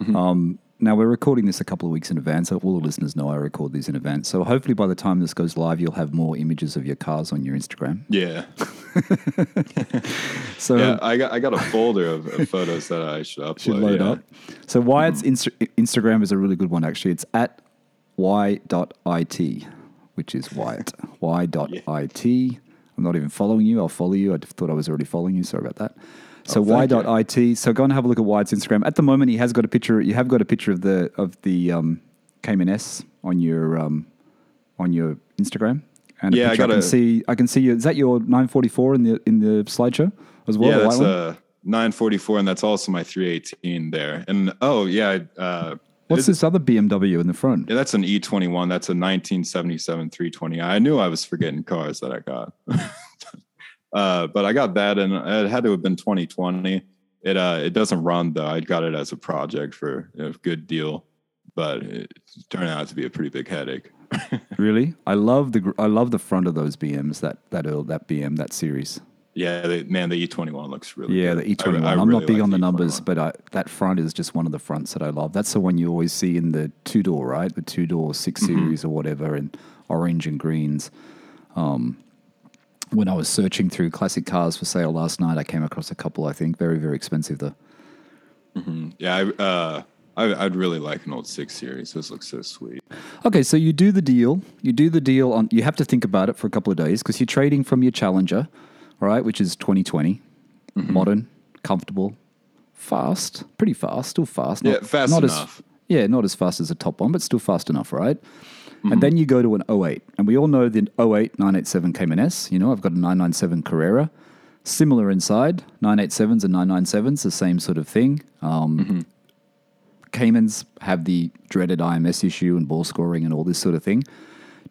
Mm-hmm. Um, now we're recording this a couple of weeks in advance, so all the listeners know I record these in advance. So hopefully by the time this goes live, you'll have more images of your cars on your Instagram. Yeah. (laughs) so yeah, I got I got a folder of, of photos that I should upload. Should load yeah. up. So Wyatt's mm. Insta- Instagram is a really good one actually. It's at y.it, which is Wyatt. (laughs) y.it. I'm not even following you. I'll follow you. I thought I was already following you. Sorry about that. So oh, y.it. So go and have a look at Wyatt's Instagram. At the moment, he has got a picture. You have got a picture of the of the um, Cayman S on your um, on your Instagram. And yeah, I, got I can see. I can see you. Is that your 944 in the in the slideshow as well? Yeah, that's a 944, and that's also my 318 there. And oh yeah, uh, What's this other BMW in the front? Yeah, that's an E21. That's a 1977 320. I knew I was forgetting cars that I got. (laughs) Uh, but I got that, and it had to have been 2020. It uh, it doesn't run though. I got it as a project for a good deal, but it turned out to be a pretty big headache. (laughs) really, I love the I love the front of those BMs. That that that BM that series. Yeah, the, man, the E21 looks really. Yeah, good. the E21. I, I am really not big like on the, the numbers, but I, that front is just one of the fronts that I love. That's the one you always see in the two door, right? The two door six mm-hmm. series or whatever, in orange and greens. Um, when I was searching through classic cars for sale last night, I came across a couple. I think very very expensive though. Mm-hmm. Yeah, I, uh, I, would really like an old six series. This looks so sweet. Okay, so you do the deal. You do the deal on. You have to think about it for a couple of days because you're trading from your Challenger, right? Which is 2020, mm-hmm. modern, comfortable, fast, pretty fast, still fast. Not, yeah, fast not enough. As, yeah, not as fast as a top one, but still fast enough, right? Mm-hmm. And then you go to an 08. And we all know the 08 987 Cayman S. You know, I've got a 997 Carrera. Similar inside, 987s and 997s, the same sort of thing. Um, mm-hmm. Caymans have the dreaded IMS issue and bore scoring and all this sort of thing.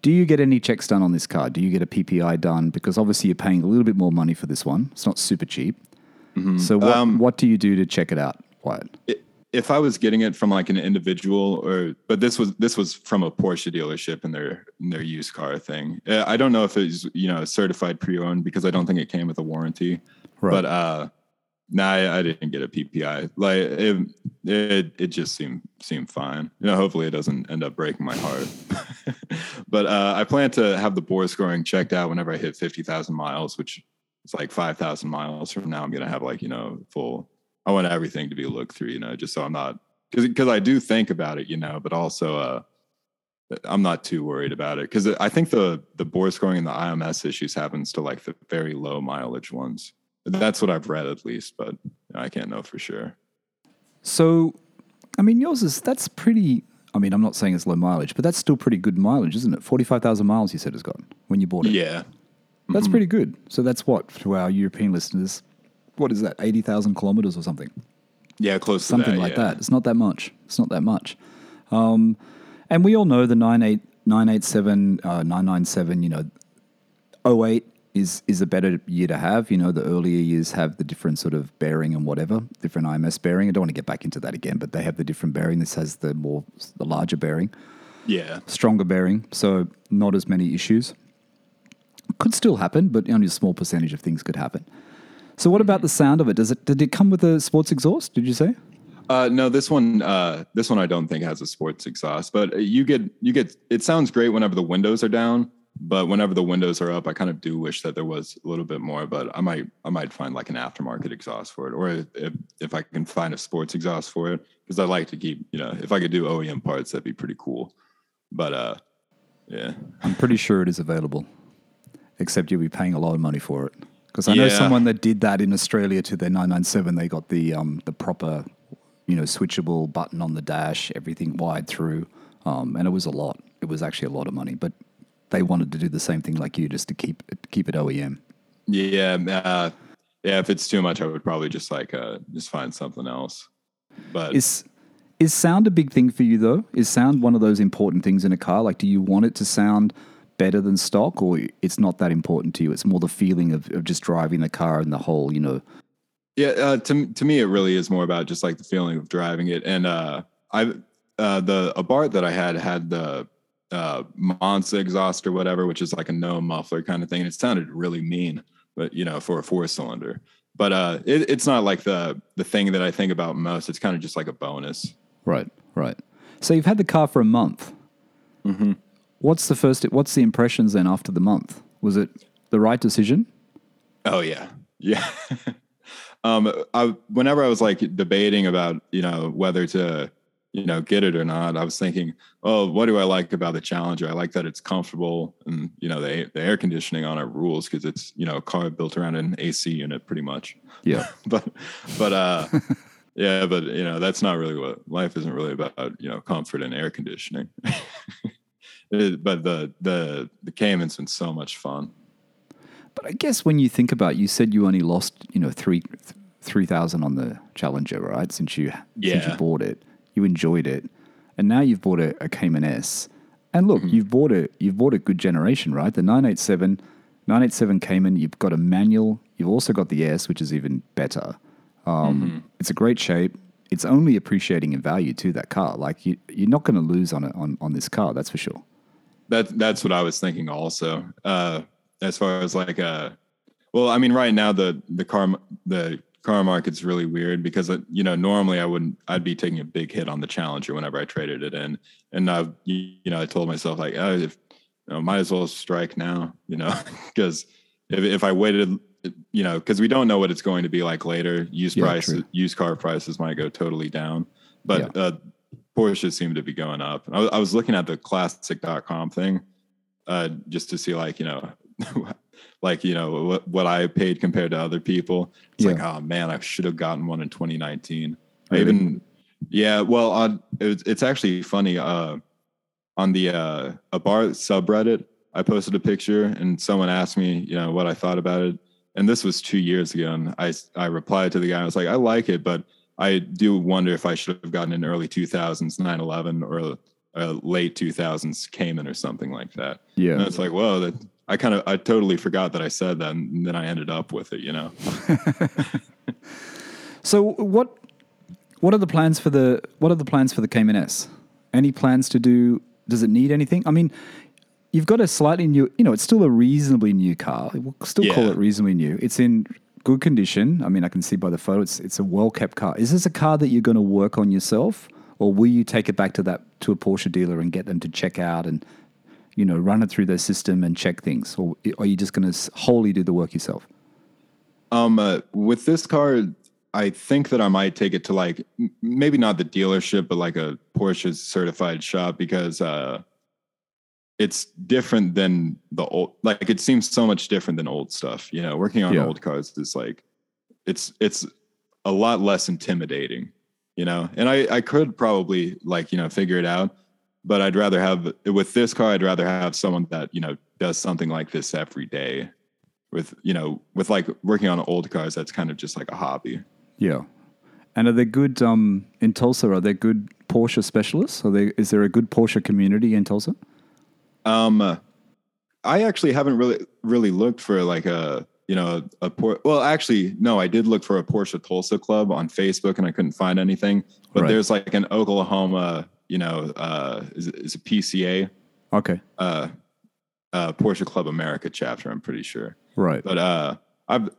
Do you get any checks done on this car? Do you get a PPI done? Because obviously you're paying a little bit more money for this one. It's not super cheap. Mm-hmm. So what, um, what do you do to check it out, Wyatt? It, if I was getting it from like an individual or but this was this was from a Porsche dealership in their in their used car thing. Uh, I don't know if it's you know certified pre-owned because I don't think it came with a warranty. Right. But uh nah, I, I didn't get a PPI. Like it, it it just seemed seemed fine. You know, hopefully it doesn't end up breaking my heart. (laughs) but uh I plan to have the bore scoring checked out whenever I hit 50,000 miles, which is like 5,000 miles from now I'm going to have like, you know, full I want everything to be looked through, you know, just so I'm not because because I do think about it, you know, but also uh, I'm not too worried about it because I think the the bore scoring and the IMS issues happens to like the very low mileage ones. That's what I've read at least, but I can't know for sure. So, I mean, yours is that's pretty. I mean, I'm not saying it's low mileage, but that's still pretty good mileage, isn't it? Forty five thousand miles, you said it's got when you bought it. Yeah, that's mm-hmm. pretty good. So that's what to our European listeners, what is that, 80,000 kilometers or something? Yeah, close something that, like yeah. that. It's not that much. It's not that much. Um, and we all know the 98, 987, uh, 997, you know, 08 is is a better year to have. You know, the earlier years have the different sort of bearing and whatever, different IMS bearing. I don't want to get back into that again, but they have the different bearing. This has the more the larger bearing, Yeah. stronger bearing, so not as many issues. Could still happen, but only a small percentage of things could happen. So, what about the sound of it? Does it did it come with a sports exhaust? Did you say? Uh, no, this one, uh, this one I don't think has a sports exhaust, but you get, you get, it sounds great whenever the windows are down, but whenever the windows are up, I kind of do wish that there was a little bit more, but I might, I might find like an aftermarket exhaust for it, or if, if I can find a sports exhaust for it, because I like to keep, you know, if I could do OEM parts, that'd be pretty cool. But, uh, yeah, I'm pretty sure it is available, except you'll be paying a lot of money for it. Because I know someone that did that in Australia to their 997. They got the um, the proper, you know, switchable button on the dash, everything wide through, um, and it was a lot. It was actually a lot of money, but they wanted to do the same thing like you, just to keep it, keep it OEM. yeah, uh, yeah. If it's too much, I would probably just like, uh, just find something else. But Is is sound a big thing for you though? Is sound one of those important things in a car? Like, do you want it to sound better than stock, or it's not that important to you? It's more the feeling of, of just driving the car and the whole, you know. Yeah, uh, to to me, it really is more about just like the feeling of driving it. And uh, I uh, the Abarth that I had had the uh, Monza exhaust or whatever, which is like a no muffler kind of thing, and it sounded really mean, but you know, for a four cylinder. But uh, it, it's not like the the thing that I think about most. It's kind of just like a bonus. Right, right. So you've had the car for a month. Mm-hmm. What's the first? What's the impressions then after the month? Was it the right decision? Oh yeah, yeah. (laughs) um, I whenever I was like debating about you know whether to you know get it or not, I was thinking, oh, what do I like about the Challenger? I like that it's comfortable and you know the the air conditioning on it rules because it's you know a car built around an AC unit pretty much. Yeah. (laughs) but but uh. (laughs) Yeah, but you know that's not really what life isn't really about. You know, comfort and air conditioning. It- but the the the Cayman's been so much fun. But I guess when you think about, it, you said you only lost, you know, three three thousand on the Challenger, right? Since you since you bought it, you enjoyed it, and now you've bought a, a Cayman S. And look, you've bought a you've bought a good generation, right? The 987, 987 Cayman. You've got a manual. You've also got the S, which is even better. Um, It's a great shape. It's only appreciating in value to that car. Like you, you're not going to lose on it on, on this car. That's for sure. That that's what I was thinking also. Uh, as far as like uh, well, I mean, right now the the car the car market's really weird because uh, you know normally I wouldn't I'd be taking a big hit on the Challenger whenever I traded it in, and I've you know I told myself like oh if you know, might as well strike now, you know, (laughs) because if if I waited, you know, because we don't know what it's going to be like later. Used Yeah, prices, true. used car prices might go totally down, but uh, Porsche seem to be going up. I, was- I was looking at the classic.com thing uh, just to see like, you know, (laughs) like, you know, what, what I paid compared to other people. It's like, oh man, I should have gotten one in 2019. I even, yeah, well, on, it it's actually funny. Uh, on the uh, Abarth subreddit, I posted a picture and someone asked me, you know, what I thought about it. And this was two years ago. And I, I replied to the guy, I was like, I like it, but I do wonder if I should have gotten an early 2000s 911 or a late 2000s Cayman or something like that. Yeah. And it's like, whoa, that I kind of, I totally forgot that I said that. And then I ended up with it, you know? (laughs) So what what are the plans for the what are the plans for the Cayman S? Any plans to do? Does it need anything? I mean, you've got a slightly new. You know, it's still a reasonably new car. We'll still call it reasonably new. It's in good condition. I mean, I can see by the photo. It's it's a well kept car. Is this a car that you're going to work on yourself, or will you take it back to that to a Porsche dealer and get them to check out and you know run it through their system and check things, or are you just going to wholly do the work yourself? Um, uh, with this car, I think that I might take it to like maybe not the dealership, but like a Porsche certified shop because uh, it's different than the old. Like it seems so much different than old stuff. You know, working on Yeah. old cars is like it's it's a lot less intimidating. You know, and I I could probably like you know figure it out, but I'd rather have with this car. I'd rather have someone that you know does something like this every day with you know with like working on old cars that's kind of just like a hobby Yeah. And are there good um, in Tulsa? Are there good Porsche specialists? Are there, is there a good Porsche community in Tulsa? Um I actually haven't really really looked for like a you know a Por- well actually no I did look for a Porsche Tulsa club on Facebook and I couldn't find anything but Right. there's like an Oklahoma you know uh is it, is it PCA Okay. uh uh Porsche Club America chapter I'm pretty sure Right. but uh I've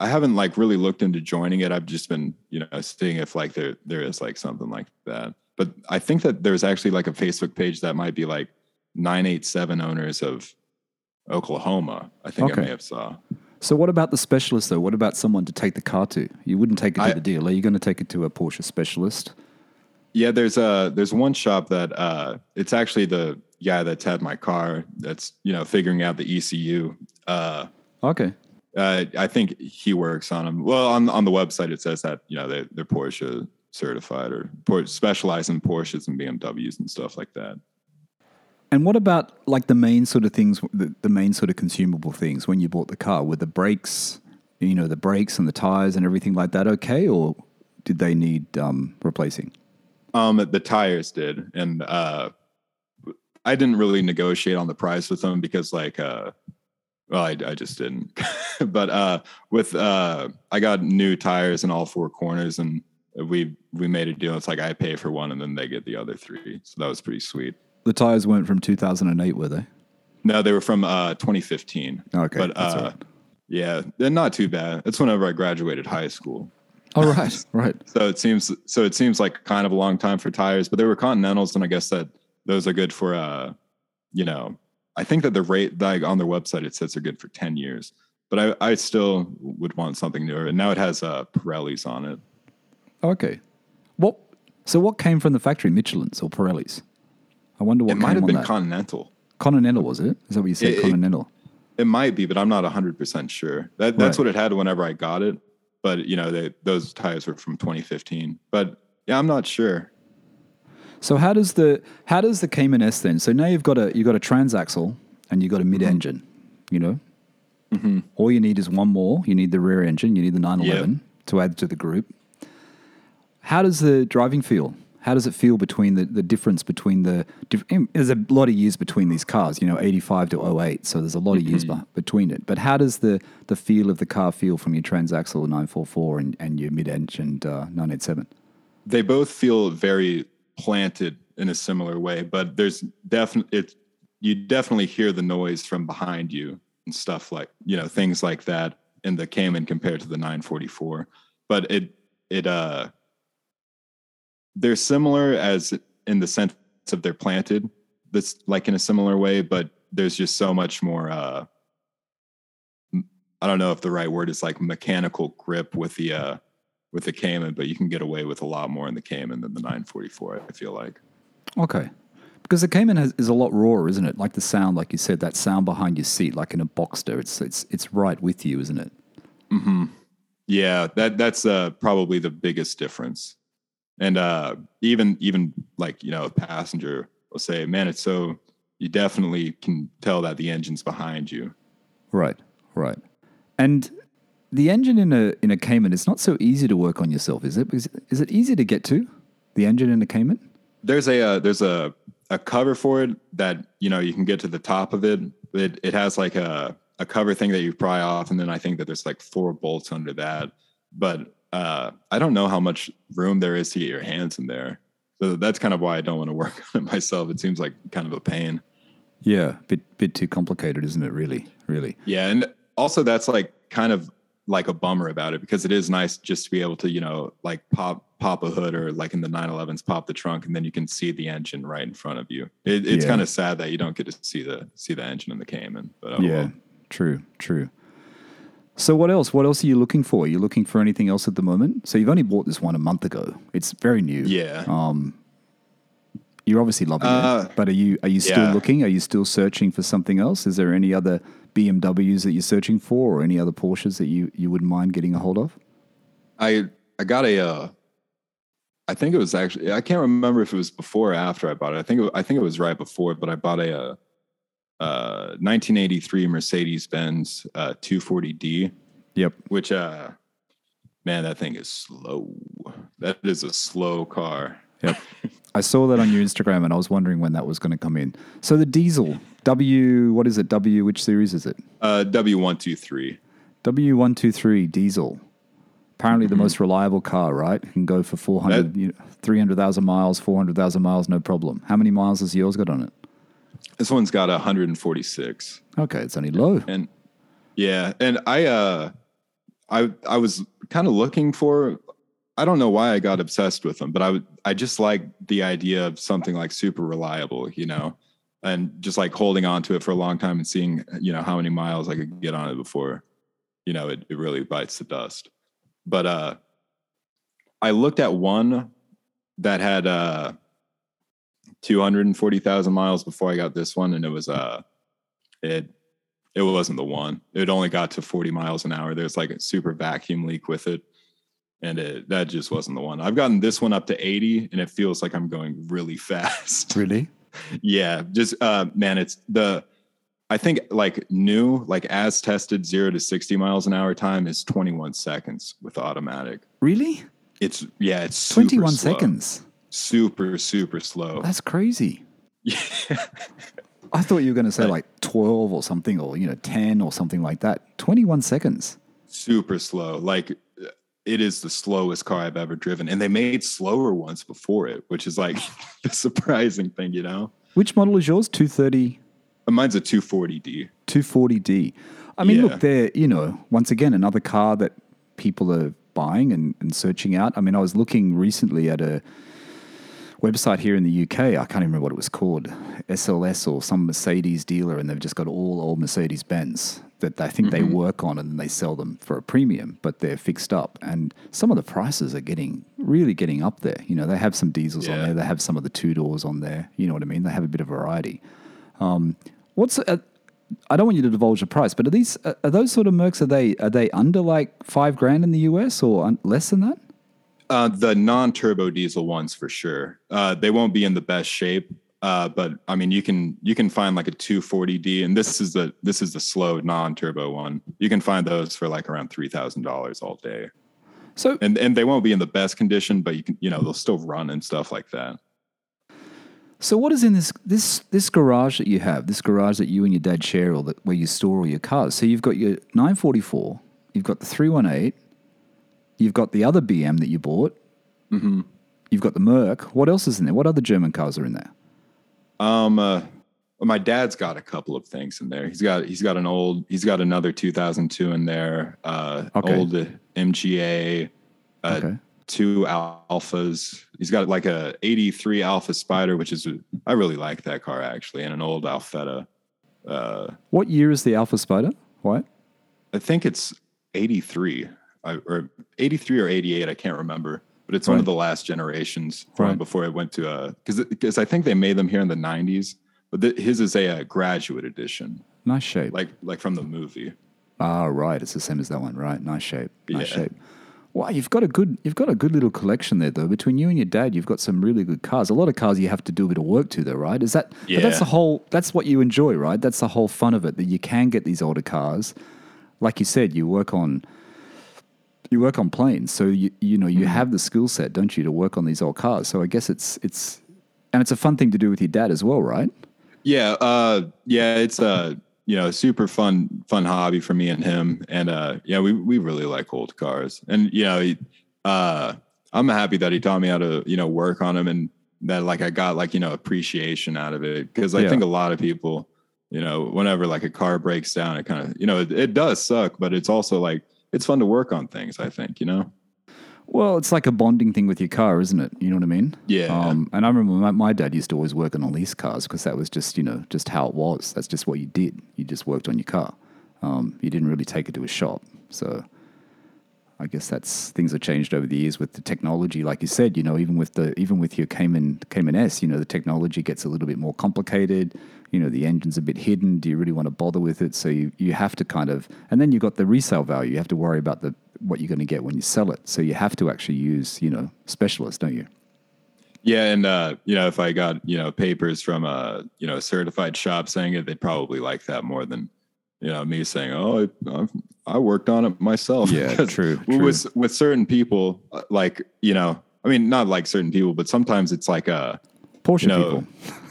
I haven't like really looked into joining it I've just been you know seeing if like there there is like something like that but I think that there's actually like a Facebook page that might be like 987 owners of Oklahoma. I think Okay. I may have saw. So what about the specialist though? What about someone to take the car to? You wouldn't take it to I- the dealer. You're going to take it to a Porsche specialist. Yeah, there's a there's one shop that uh it's actually the guy that's had my car that's you know figuring out the ECU. Uh Okay. uh I think he works on them. Well, on on the website it says that, you know, they they're Porsche certified or specialize in Porsches and BMWs and stuff like that. And what about like the main sort of things, the, the main sort of consumable things when you bought the car? Were the brakes, you know, the brakes and the tires and everything like that okay, or did they need um, replacing? Um, the tires did, and uh, I didn't really negotiate on the price with them because, like, uh, well, I, I just didn't. (laughs) but uh, with uh, I got new tires in all four corners, and we we made a deal. It's like I pay for one, and then they get the other three. So that was pretty sweet. The tires weren't from 2008, were they? No, they were from uh, 2015. Okay, but uh, all right. yeah, they're not too bad. That's whenever I graduated high school. Oh, right, (laughs) right. So it seems so it seems like kind of a long time for tires, but they were Continentals, and I guess that those are good for uh, you know, I think that the rate like on their website it says they're good for ten years, but I I still would want something newer. And now it has uh Pirellis on it. Okay. What? So what came from the factory? Michelin's or Pirellis? I wonder what It might have been. Continental. Continental was it? Is that what you said? It- it- Continental. It might be, but I'm not hundred percent sure. That that's Right. what it had whenever I got it. But you know, they, those tires were from 2015. But yeah, I'm not sure. So how does the how does the Cayman S then? So now you've got a you've got a transaxle and you've got a mid-engine. Mm-hmm. You know, mm-hmm. all you need is one more. You need the rear engine. You need the 911 to add to the group. How does the driving feel? How does it feel between the, the difference between the there's a lot of years between these cars, you know, 85 to 08, so there's a lot of years beh- between it. But how does the the feel of the car feel from your transaxle 944 and, and your mid-engine uh, 987? they both feel very planted in a similar way, but there's definitely it. You definitely hear the noise from behind you and stuff like you know things like that in the Cayman compared to the 944. But it it uh they're similar as in the sense of they're planted this like in a similar way, but there's just so much more uh I don't know if the right word is like mechanical grip with the uh with the Cayman, but you can get away with a lot more in the Cayman than the 944. I feel like. Okay. Because the Cayman has, is a lot rawer, isn't it? Like the sound, like you said, that sound behind your seat, like in a Boxster, it's it's it's right with you, isn't it? Mm-hmm. yeah, that that's uh, probably the biggest difference. And uh, even even like you know, a passenger will say, "Man, it's so." You definitely can tell that the engine's behind you. Right, right. And the engine in a in a Cayman it's not so easy to work on yourself, is it? Is, is it easy to get to the engine in a Cayman? There's a uh, there's a a cover for it that you know you can get to the top of it. It it has like a a cover thing that you pry off, and then I think that there's like four bolts under that. But uh, I don't know how much room there is to get your hands in there. So that's kind of why I don't want to work (laughs) on it myself. It seems like kind of a pain. Yeah, bit bit too complicated, isn't it? Really, really. Yeah, and also that's like kind of like a bummer about it because it is nice just to be able to you know like pop pop a hood or like in the 911s pop the trunk and then you can see the engine right in front of you. It, it's Yeah. kind of sad that you don't get to see the see the engine in the Cayman. But oh, yeah, well. true, true. So what else? What else are you looking for? Are you looking for anything else at the moment? So you've only bought this one a month ago. It's very new. yeah. You're obviously loving Uh, it, but are you are you still yeah. looking? Are you still searching for something else? Is there any other BMWs that you're searching for, or any other Porsches that you you wouldn't mind getting a hold of? I I got a uh I think it was actually I can't remember if it was before or after I bought it. I think it, I think it was right before, but I bought a uh, uh 1983 Mercedes Benz uh 240D. Yep. which uh man that thing is slow that is a slow car Yep. I saw that on your Instagram, and I was wondering when that was going to come in. So the diesel, W, what is it? W, which series is it? Uh, W123. W123 diesel. Apparently the most reliable car, right? It can go for 400, you know, 300,000 miles, 400,000 miles, no problem. How many miles has yours got on it? This one's got 146. Okay, it's only low. And yeah, and I uh I I was kind of looking for I don't know why I got obsessed with them, but I I just like the idea of something like super reliable, you know, and just like holding on to it for a long time and seeing, you know, how many miles I could get on it before, you know, it, it really bites the dust. But uh I looked at one that had uh 240,000 miles before I got this one and it was uh it it wasn't the one. It only got to 40 miles an hour. There's like a super vacuum leak with it. And it, that just wasn't the one. I've gotten this one up to 80 and it feels like I'm going really (laughs) fast. Really? yeah. Just, uh, man, it's the, I think like new, like as tested zero to 60 miles an hour time is 21 seconds with automatic. Really? It's, yeah, it's super 21 slow. seconds. Super, super slow. That's crazy. (laughs) Yeah. I thought you were going to say like 12 or something or, you know, 10 or something like that. 21 seconds. super slow. Like uh, it is the slowest car I've ever driven. And they made slower ones before it, which is like (laughs) the surprising thing, you know? Which model is yours? 230, uh, mine's a 240D. 240D. I mean, Yeah. look, they're, you know, once again, another car that people are buying and, and searching out. I mean, I was looking recently at a website here in the UK. I can't even remember what it was called, SLS or some Mercedes dealer, and they've just got all old Mercedes Benz that I think they work on and they sell them for a premium, but they're fixed up. And some of the prices are getting really getting up there. You know, they have some diesels on there, they have some of the two doors on there. You know what I mean? They have a bit of variety. Um, what's uh, I don't want you to divulge the price, but are these are are those sort of Mercs? Are they are they under like five grand in the US or un- less than that? Uh, the non-turbo diesel ones for sure. Uh, they won't be in the best shape. Uh, but I mean, you can you can find like a 240D, and this is the this is the slow non-turbo one. You can find those for like around three thousand dollars all day, So and and they won't be in the best condition, but you can you know they'll still run and stuff like that. so what is in this this this garage that you have? This garage that you and your dad share, or that where you store all your cars. So you've got your 944, you've got the 318, you've got the other BM that you bought, Mm-hmm. you've got the Merc. What else is in there? What other German cars are in there? Um, uh, well, my dad's got a couple of things in there. He's got he's got an old he's got another 2002 in there. Uh, Okay. old MGA, uh, Okay. two Alfas. He's got like a 83 Alfa Spider, which is I really like that car actually, and an old Alfetta. Uh, What year is the Alfa Spider? What? I think it's 83 I- or 83 or 88. I can't remember, but it's one of the last generations from Right. before it went to a because because I think they made them here in the 90s, but th- his is a, uh graduate edition, Nice shape. like like from the movie. Ah, right. It's the same as that one, right? Nice shape. Nice Yeah. shape. Wow, you've got a good you've got a good little collection there though. Between you and your dad, you've got some really good cars. A lot of cars you have to do a bit of work to though, right? Is that but that's the whole that's what you enjoy, right? That's the whole fun of it that you can get these older cars. Like you said, you work on you work on planes. So you you know, you have the skill set, don't you, to work on these old cars. So I guess it's it's and it's a fun thing to do with your dad as well, right? Yeah, uh, yeah, it's a you know super fun fun hobby for me and him, and uh, yeah, we we really like old cars, and you know, he, uh, I'm happy that he taught me how to you know work on them, and that like I got like you know appreciation out of it because I Yeah. think a lot of people, you know, whenever like a car breaks down, it kind of you know it, it does suck, but it's also like it's fun to work on things. I think you know. Well, it's like a bonding thing with your car, isn't it? You know what I mean? Yeah. Um, and I remember my, my dad used to always work on a lease cars because that was just, you know, just how it was. That's just what you did. You just worked on your car. Um, you didn't really take it to a shop. So I guess that's things have changed over the years with the technology. Like you said, you know, even with the even with your Cayman Cayman S, you know, the technology gets a little bit more complicated. You know, the engine's a bit hidden. Do you really want to bother with it? So you you have to kind of, and then you've got the resale value. You have to worry about the what you're going to get when you sell it. So you have to actually use, you know, specialists, don't you? Yeah, and uh, you know, if I got you know papers from a you know certified shop saying it, they'd probably like that more than you know me saying, "Oh, I, I've, I worked on it myself." Yeah, (laughs) 'Cause true, With true. with certain people, uh, like you know, I mean, not like certain people, but sometimes it's like a Porsche You know,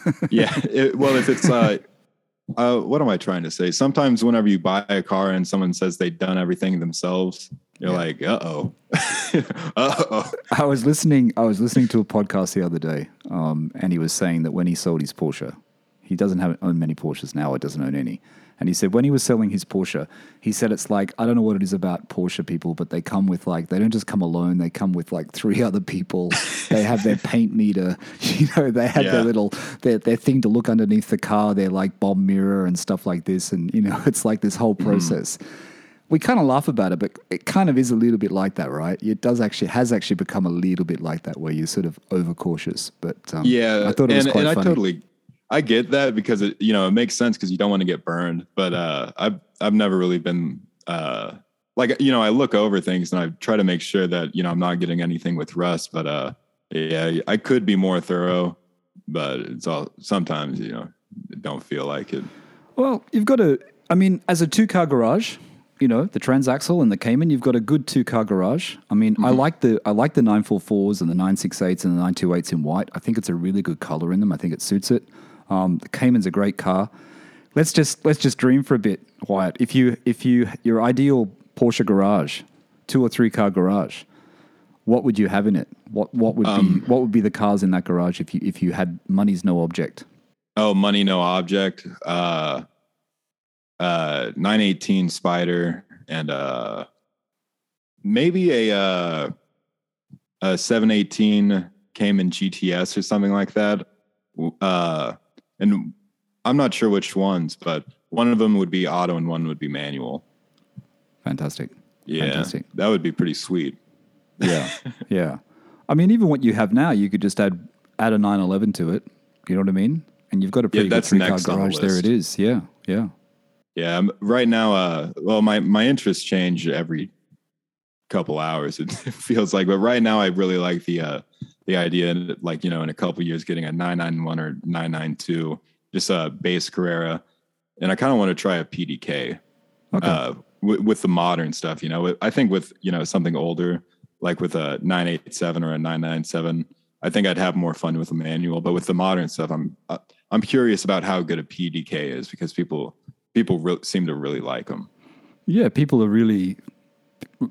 people. (laughs) yeah. It, well, if it's uh, (laughs) uh, what am I trying to say? Sometimes whenever you buy a car and someone says they've done everything themselves, you're Yeah. like, uh oh, uh oh. I was listening. I was listening to a podcast the other day, um, and he was saying that when he sold his Porsche, he doesn't have own many Porsches now. Or doesn't own any. And he said when he was selling his Porsche, he said it's like I don't know what it is about Porsche people, but they come with like they don't just come alone. They come with like three (laughs) other people. they have their paint meter. (laughs) You know, they have Yeah. their little their their thing to look underneath the car. Their like bomb mirror and stuff like this. And you know, (laughs) it's like this whole process we kind of laugh about it, but it kind of is a little bit like that, right? It does actually has actually become a little bit like that, where you're sort of overcautious. But um, Yeah, I thought it was and, quite and funny. I totally, I get that because it, you know, it makes sense because you don't want to get burned. But uh, I've I've never really been uh, like you know, I look over things and I try to make sure that you know I'm not getting anything with rust. But uh, yeah, I could be more thorough, but it's all sometimes you know, don't feel like it. Well, you've got a. I mean, as a two-car garage, you know, the Transaxle and the Cayman, you've got a good two-car garage. I mean, I like the I like the 944s and the 968s and the 928s in white. I think it's a really good color in them. I think it suits it. Um, the Cayman's a great car. Let's just let's just dream for a bit, Wyatt. If you if you your ideal Porsche garage, two or three car garage, what would you have in it? What what would be what would be the cars in that garage if you if you had money's no object? Oh, money no object. Uh, uh, 918 Spider and uh, maybe a uh, a 718 Cayman GTS or something like that. Uh, and I'm not sure which ones, but one of them would be auto and one would be manual. Fantastic. Yeah, Fantastic. that would be pretty sweet. Yeah, (laughs) yeah. I mean, even what you have now, you could just add add a 911 to it. You know what I mean? And you've got a pretty good that's three car on the garage. There it is. Yeah, yeah. Yeah, right now, uh, well, my my interests change every couple hours. (laughs) It feels like, but right now, I really like the uh, the idea, that, like you know, in a couple years, getting a nine nine one or nine nine two, just a base Carrera, and I kind of want to try a PDK Okay. uh, with, with the modern stuff. You know, I think with you know something older, like with a nine eight seven or a nine nine seven, I think I'd have more fun with a manual. But with the modern stuff, I'm uh, I'm curious about how good a PDK is because people people re- seem to really like them. yeah, people are really.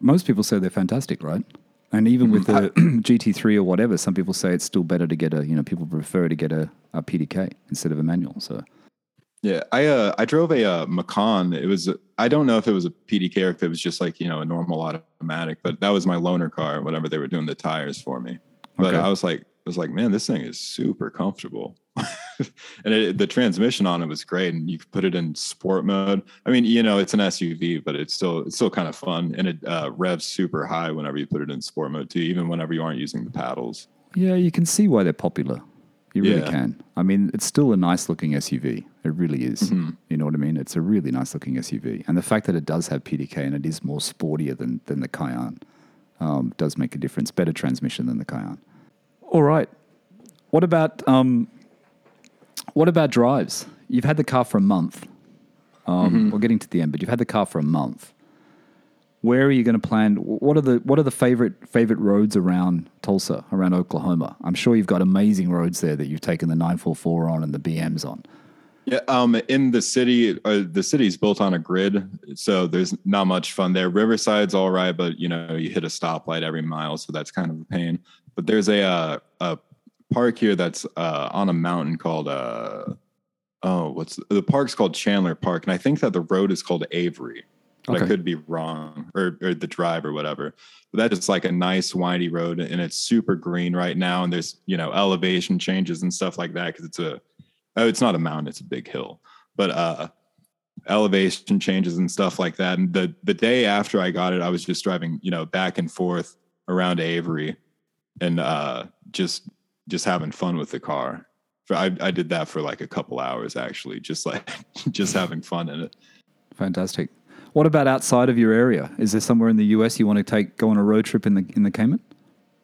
Most people say they're fantastic, right? And even with the (clears throat) GT3 or whatever, some people say it's still better to get a. You know, people prefer to get a, a PDK instead of a manual. So Yeah, I uh I drove a uh, Macan. It was I don't know if it was a PDK or if it was just like you know a normal automatic, but that was my loaner car. Whatever they were doing the tires for me, but Okay. I was like was like man, this thing is super comfortable, (laughs) and it, the transmission on it was great, and you could put it in sport mode. I mean, you know, it's an SUV, but it's still it's still kind of fun, and it uh, revs super high whenever you put it in sport mode too, even whenever you aren't using the paddles. yeah, you can see why they're popular. You really Yeah. can. I mean, it's still a nice looking SUV. It really is. Mm-hmm. You know what I mean? It's a really nice looking SUV. And the fact that it does have PDK and it is more sportier than, than the Cayenne um, does make a difference. Better transmission than the Cayenne. All right. What about um, what about drives? You've had the car for a month. Um, Mm-hmm. We're getting to the end, but you've had the car for a month. Where are you going to plan? What are the what are the favorite favorite roads around Tulsa, around Oklahoma? I'm sure you've got amazing roads there that you've taken the 944 on and the BMs on. Yeah, um, in the city, uh, the city's built on a grid, so there's not much fun there. Riverside's all right, but you know you hit a stoplight every mile, so that's kind of a pain. But there's a uh, a park here that's uh, on a mountain called uh, oh, what's the park's called Chandler Park, and I think that the road is called Avery. But Okay. I could be wrong, or or the drive or whatever. But that's just like a nice windy road, and it's super green right now, and there's you know elevation changes and stuff like that because it's a oh, it's not a mountain, it's a big hill, but uh, elevation changes and stuff like that. And the the day after I got it, I was just driving, you know, back and forth around Avery, and uh, just just having fun with the car. For I I did that for like a couple hours actually, just like (laughs) just having fun in it. Fantastic. What about outside of your area? Is there somewhere in the US you want to take go on a road trip in the in the Cayman?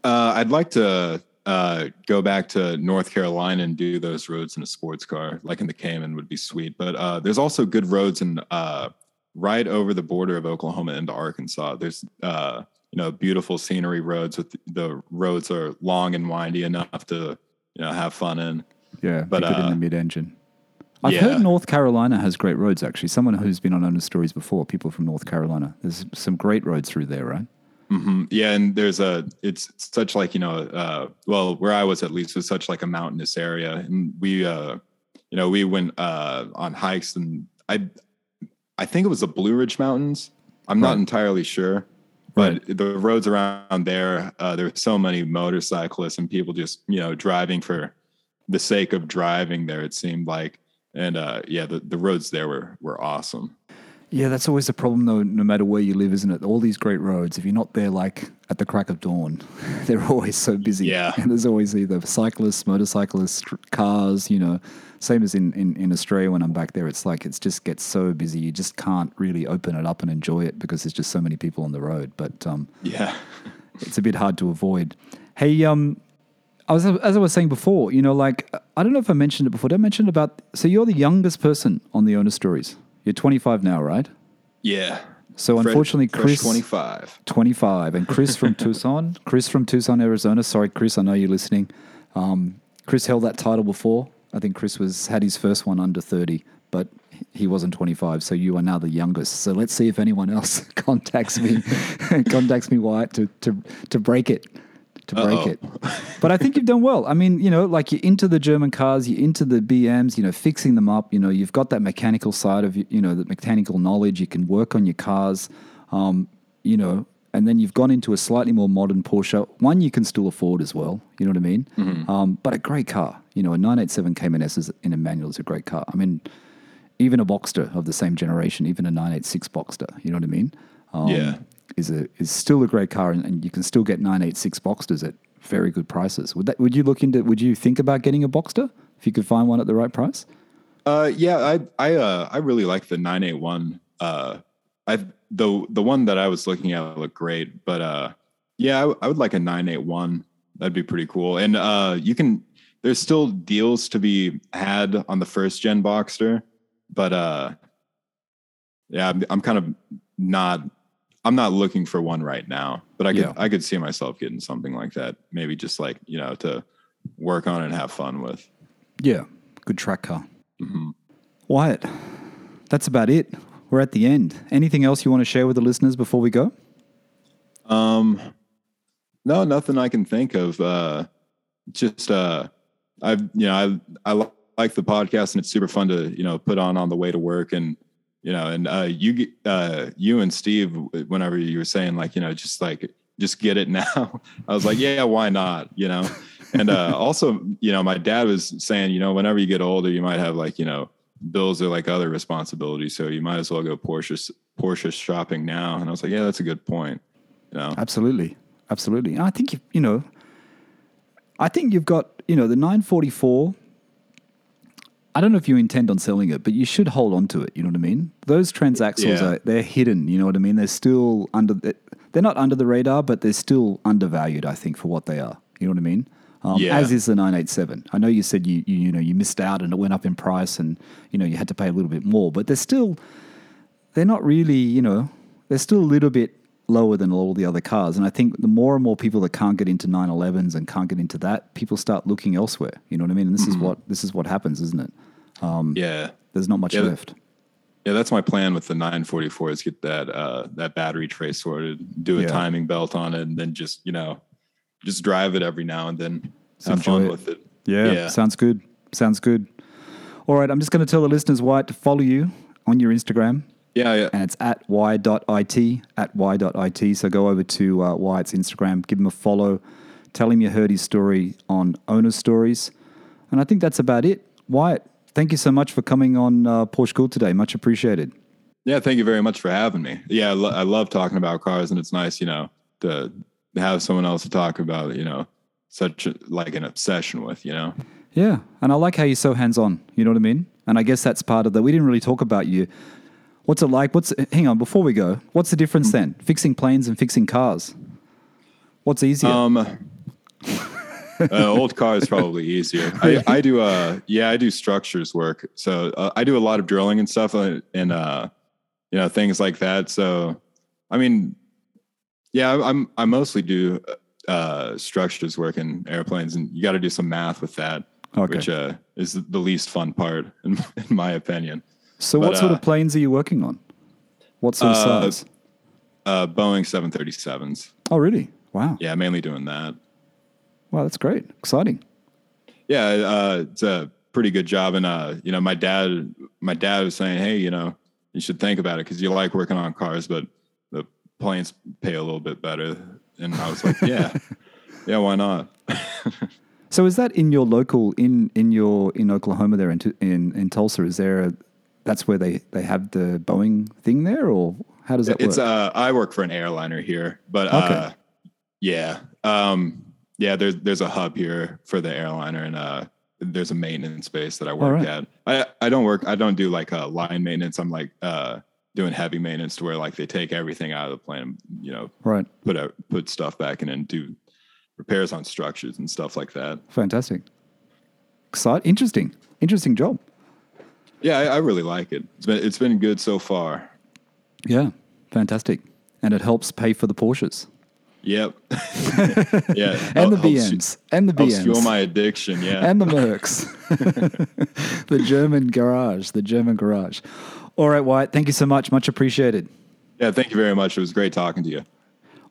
Uh, I'd like to uh, go back to North Carolina and do those roads in a sports car, like in the Cayman, would be sweet. But uh, there's also good roads in uh, right over the border of Oklahoma into Arkansas. There's uh, you know beautiful scenery roads with the roads are long and windy enough to you know have fun in. Yeah, But, good in uh, the mid engine. I've Yeah. heard North Carolina has great roads. Actually, someone who's been on Owner Stories before, people from North Carolina. There's some great roads through there, right? Mm-hmm. Yeah, and there's a it's such like you know, uh, well, where I was at least was such like a mountainous area, and we, uh, you know, we went uh, on hikes, and I, I think it was the Blue Ridge Mountains. I'm not entirely sure, but the roads around there, uh, there were so many motorcyclists and people just you know driving for the sake of driving there. It seemed like, and uh, yeah, the, the roads there were were awesome. Yeah, that's always the problem, though. No matter where you live, isn't it? All these great roads. If you're not there, like at the crack of dawn, (laughs) they're always so busy. Yeah. and there's always either cyclists, motorcyclists, cars. You know, same as in, in in Australia when I'm back there. It's like it just gets so busy. You just can't really open it up and enjoy it because there's just so many people on the road. But um, Yeah, (laughs) it's a bit hard to avoid. Hey, um, I was as I was saying before, you know, like I don't know if I mentioned it before. Did I mention about? So you're the youngest person on the owner stories. You're 25 now, right? yeah. So Fred- unfortunately, Chris 25. 25 and Chris from (laughs) Tucson. Chris from Tucson, Arizona. Sorry, Chris, I know you're listening. Um, Chris held that title before. I think Chris was had his first one under 30, but he wasn't 25. So you are now the youngest. So let's see if anyone else (laughs) contacts me, (laughs) contacts me, Wyatt, to to to break it, to break Uh-oh. it. But I think you've done well. I mean, you know, like you're into the German cars, you're into the BMs, you know, fixing them up. You know, you've got that mechanical side of you, you know, the mechanical knowledge. You can work on your cars, um, you know, and then you've gone into a slightly more modern Porsche. One you can still afford as well. You know what I mean? Um, but a great car. You know, a 987 Cayman S is, in a manual is a great car. I mean, even a Boxster of the same generation, even a 986 Boxster. You know what I mean? Um, Yeah. Is a is still a great car, and, and you can still get 986 Boxsters at very good prices. Would that would you look into? Would you think about getting a Boxster if you could find one at the right price? Uh, yeah, I I uh I really like the 981. Uh, I the the one that I was looking at looked great, but uh, yeah, I, would like a 981. That'd be pretty cool. And uh, you can there's still deals to be had on the first gen Boxster, but uh, yeah, I'm, I'm kind of not. I'm not looking for one right now, but I could Yeah. I could see myself getting something like that. Maybe just like you know to work on and have fun with. Yeah, good track car. Mhm. Wyatt, that's about it. We're at the end. Anything else you want to share with the listeners before we go? Um, no, nothing I can think of. Uh, just uh, I've you know I I like the podcast and it's super fun to you know put on on the way to work and you know and uh, you uh you and Steve whenever you were saying like you know just like just get it (laughs) now. I was like yeah why not you know and uh, also you know my dad was saying you know whenever you get older you might have like you know bills or like other responsibilities so you might as well go Porsche Porsche shopping now and I was like yeah that's a good point you know Absolutely, absolutely. I think you, you know, I think you've got you know the 944. I don't know if you intend on selling it, but you should hold on to it. You know what I mean? Those transaxles Yeah. are they're hidden. You know what I mean? They're still under. the- They're not under the radar, but they're still undervalued. I think for what they are. You know what I mean? Um, Yeah. As is the 987. I know you said you, you you know you missed out and it went up in price, and you know you had to pay a little bit more, but they're still they're not really, you know, they're still a little bit lower than all the other cars. And I think the more and more people that can't get into 911s and can't get into that, people start looking elsewhere. You know what I mean? And this is what this is what happens, isn't it? Yeah There's not much Yeah, left. Yeah, that's my plan with the 944 is get that uh that battery tray sorted, do a Yeah. timing belt on it, and then just you know just drive it every now and then. Have enjoy fun it. with it. Yeah, Yeah. sounds good. Sounds good. All right, I'm just going to tell the listeners why to follow you on your Instagram, Yeah, yeah. and it's at y.it, at y.it. So go over to uh, Wyatt's Instagram, give him a follow, tell him you heard his story on Owner Stories. And I think that's about it. Wyatt, thank you so much for coming on uh, Porsche Cooled today. Much appreciated. Yeah, thank you very much for having me. Yeah, I, lo- I love talking about cars, and it's nice, you know, to have someone else to talk about, you know, such a, like an obsession with, you know. Yeah, and I like how you're so hands on. You know what I mean? And I guess that's part of that. We didn't really talk about you. What's it like? What's hang on before we go? What's the difference then? Fixing planes and fixing cars. What's easier? Um, uh, old car is probably easier. I, I do, uh, yeah, I do structures work. So uh, I do a lot of drilling and stuff, uh, and uh, you know, things like that. So, I mean, yeah, I- I'm I mostly do uh, structures work in airplanes, and you got to do some math with that. Okay. which uh, is the least fun part, in, in my opinion. So, But, what sort uh, of planes are you working on? What sort of Uh, size? Uh, Boeing 737s. Oh, really? Wow. Yeah, mainly doing that. Wow, that's great. Exciting. Yeah, uh, it's a pretty good job. And uh, you know, my dad, my dad was saying, hey, you know, you should think about it because you like working on cars, but the planes pay a little bit better. And I was like, yeah, (laughs) yeah, why not? (laughs) So, is that in your local in in your in Oklahoma there in in, in Tulsa? Is there a, that's where they they have the Boeing thing there, or how does that It's work? uh, I work for an airliner here, but Okay. uh, yeah, um, yeah. There's there's a hub here for the airliner, and uh, there's a maintenance space that I work right. at. I I don't work. I don't do like uh, line maintenance. I'm like uh, doing heavy maintenance to where like they take everything out of the plane, you know, right. put out put stuff back in and do repairs on structures and stuff like that. Fantastic. Exciting. Interesting. Interesting job. Yeah, I, I really like it. It's been it's been good so far. Yeah. Fantastic. And it helps pay for the Porsches Yep. (laughs) yeah. (laughs) and the BMs and the Helps fuel BMs my addiction. Yeah. and the (laughs) Mercs. the German garage. The German garage. All right, Wyatt. Thank you so much. Much appreciated. yeah. Thank you very much. It was great talking to you.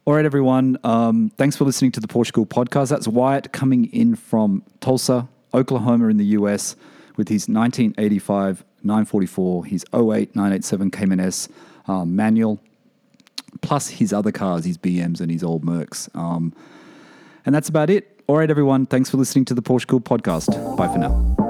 All right, everyone. Um, thanks for listening to the Porsche Cooled podcast. That's Wyatt coming in from Tulsa, Oklahoma, in the US, with his 1985 944, his 08 987 Cayman S um, manual, plus his other cars, his BMs and his old Mercs. Um, and that's about it. All right, everyone. Thanks for listening to the Porsche Cooled podcast. Bye for now.